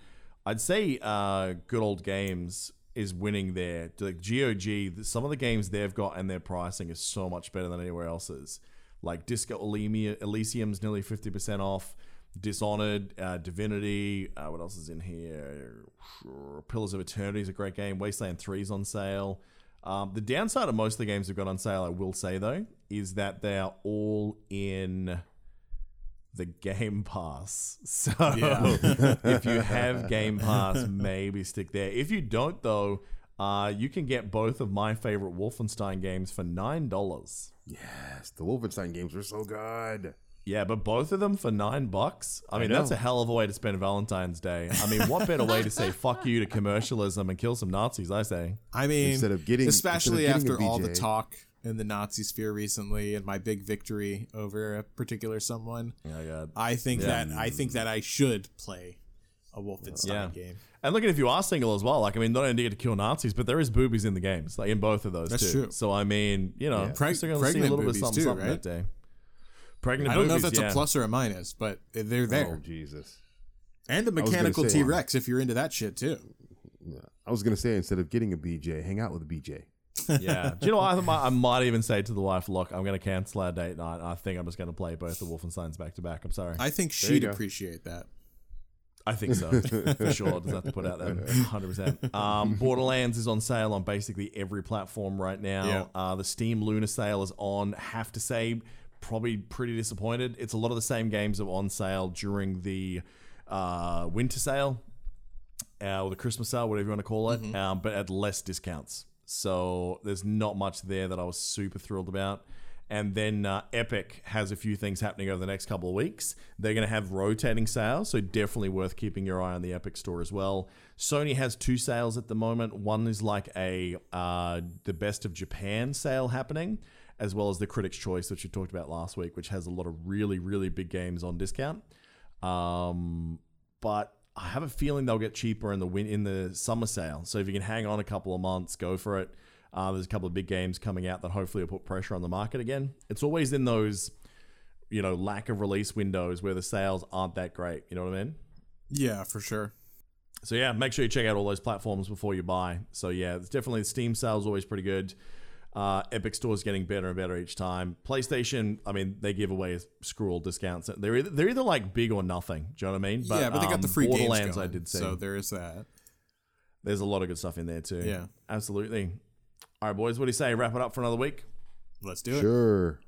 I'd say, uh, Good Old Games is winning there. Like GOG, some of the games they've got and their pricing is so much better than anywhere else's like Disco Elysium's nearly 50% off. Dishonored, uh, Divinity, uh, what else is in here? Pillars of Eternity is a great game. Wasteland 3 is on sale. Um, the downside of most of the games we've got on sale, I will say though, is that they are all in the Game Pass. So Yeah. if you have Game Pass, maybe stick there. If you don't though, uh, you can get both of my favorite Wolfenstein games for nine dollars. Yes, the Wolfenstein games were so good. Yeah, but both of them for nine bucks. I mean, know. that's a hell of a way to spend Valentine's Day. I mean, what better way to say fuck you to commercialism and kill some Nazis? I say. I mean, Instead of getting- especially of getting after all the talk in the Nazi sphere recently and my big victory over a particular someone, Oh god. I think Yeah. that I think that I should play a Wolfenstein Yeah. game. And look at if you are single as well. Like, I mean, not only do you get to kill Nazis, but there is boobies in the games, like in both of those That's too. true. So I mean, you know, Yeah. Preg- still gonna see a pregnant little bit something, too, something right? that day. Pregnant I don't know if that's yeah. a plus or a minus, but they're oh, there. Oh Jesus! and the mechanical T Rex if you're into that shit too. Yeah. I was gonna say instead of getting a BJ, hang out with a BJ. Yeah. Do you know what? I, might, I might even say to the wife, look, I'm going to cancel our date night. I think I'm just going to play both the Wolfensteins back to back. I'm sorry. I think There she'd appreciate that. I think so for sure. Does have to put out there, 100. percent Um, Borderlands is on sale on basically every platform right now. Yeah. Uh, the Steam Lunar sale is on. Have to say, probably pretty disappointed. It's a lot of the same games that were on sale during the uh, winter sale uh, or the Christmas sale, whatever you want to call it, um, but at less discounts. So there's not much there that I was super thrilled about. And then uh, Epic has a few things happening over the next couple of weeks. They're going to have rotating sales, so definitely worth keeping your eye on the Epic store as well. Sony has two sales at the moment. One is like a uh, the best of Japan sale happening, as well as the Critics' Choice, which we talked about last week, which has a lot of really really big games on discount. Um, but I have a feeling they'll get cheaper in the win in the summer sale. So if you can hang on a couple of months, go for it. Uh, there's a couple of big games coming out that hopefully will put pressure on the market again. It's always in those, you know, lack of release windows where the sales aren't that great. You know what I mean? Yeah, for sure. So yeah, make sure you check out all those platforms before you buy. So yeah, it's definitely the Steam sales always pretty good. Uh, Epic Store is getting better and better each time. PlayStation, I mean, they give away screw all discounts. They're either, they're either like big or nothing. Do you know what I mean? yeah, but they got the um, free games going, I did see. so there is that. There's a lot of good stuff in there too. Yeah. absolutely. All right, boys. What do you say? Wrap it up for another week. Let's do it. Sure.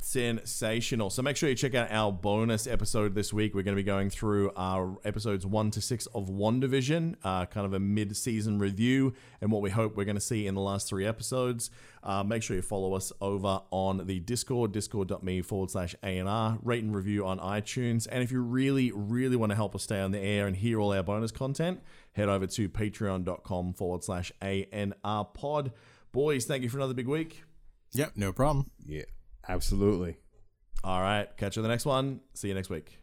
Sensational. So make sure you check out our bonus episode this week. We're going to be going through our episodes one to six of WandaVision, uh, kind of a mid season review, and what we hope we're going to see in the last three episodes. Uh, make sure you follow us over on the Discord, discord.me forward slash ANR, rate and review on iTunes. And if you really, really want to help us stay on the air and hear all our bonus content, head over to patreon.com forward slash ANR pod. Boys, thank you for another big week. Yep, no problem. Yeah. Absolutely. All right. Catch you in the next one. See you next week.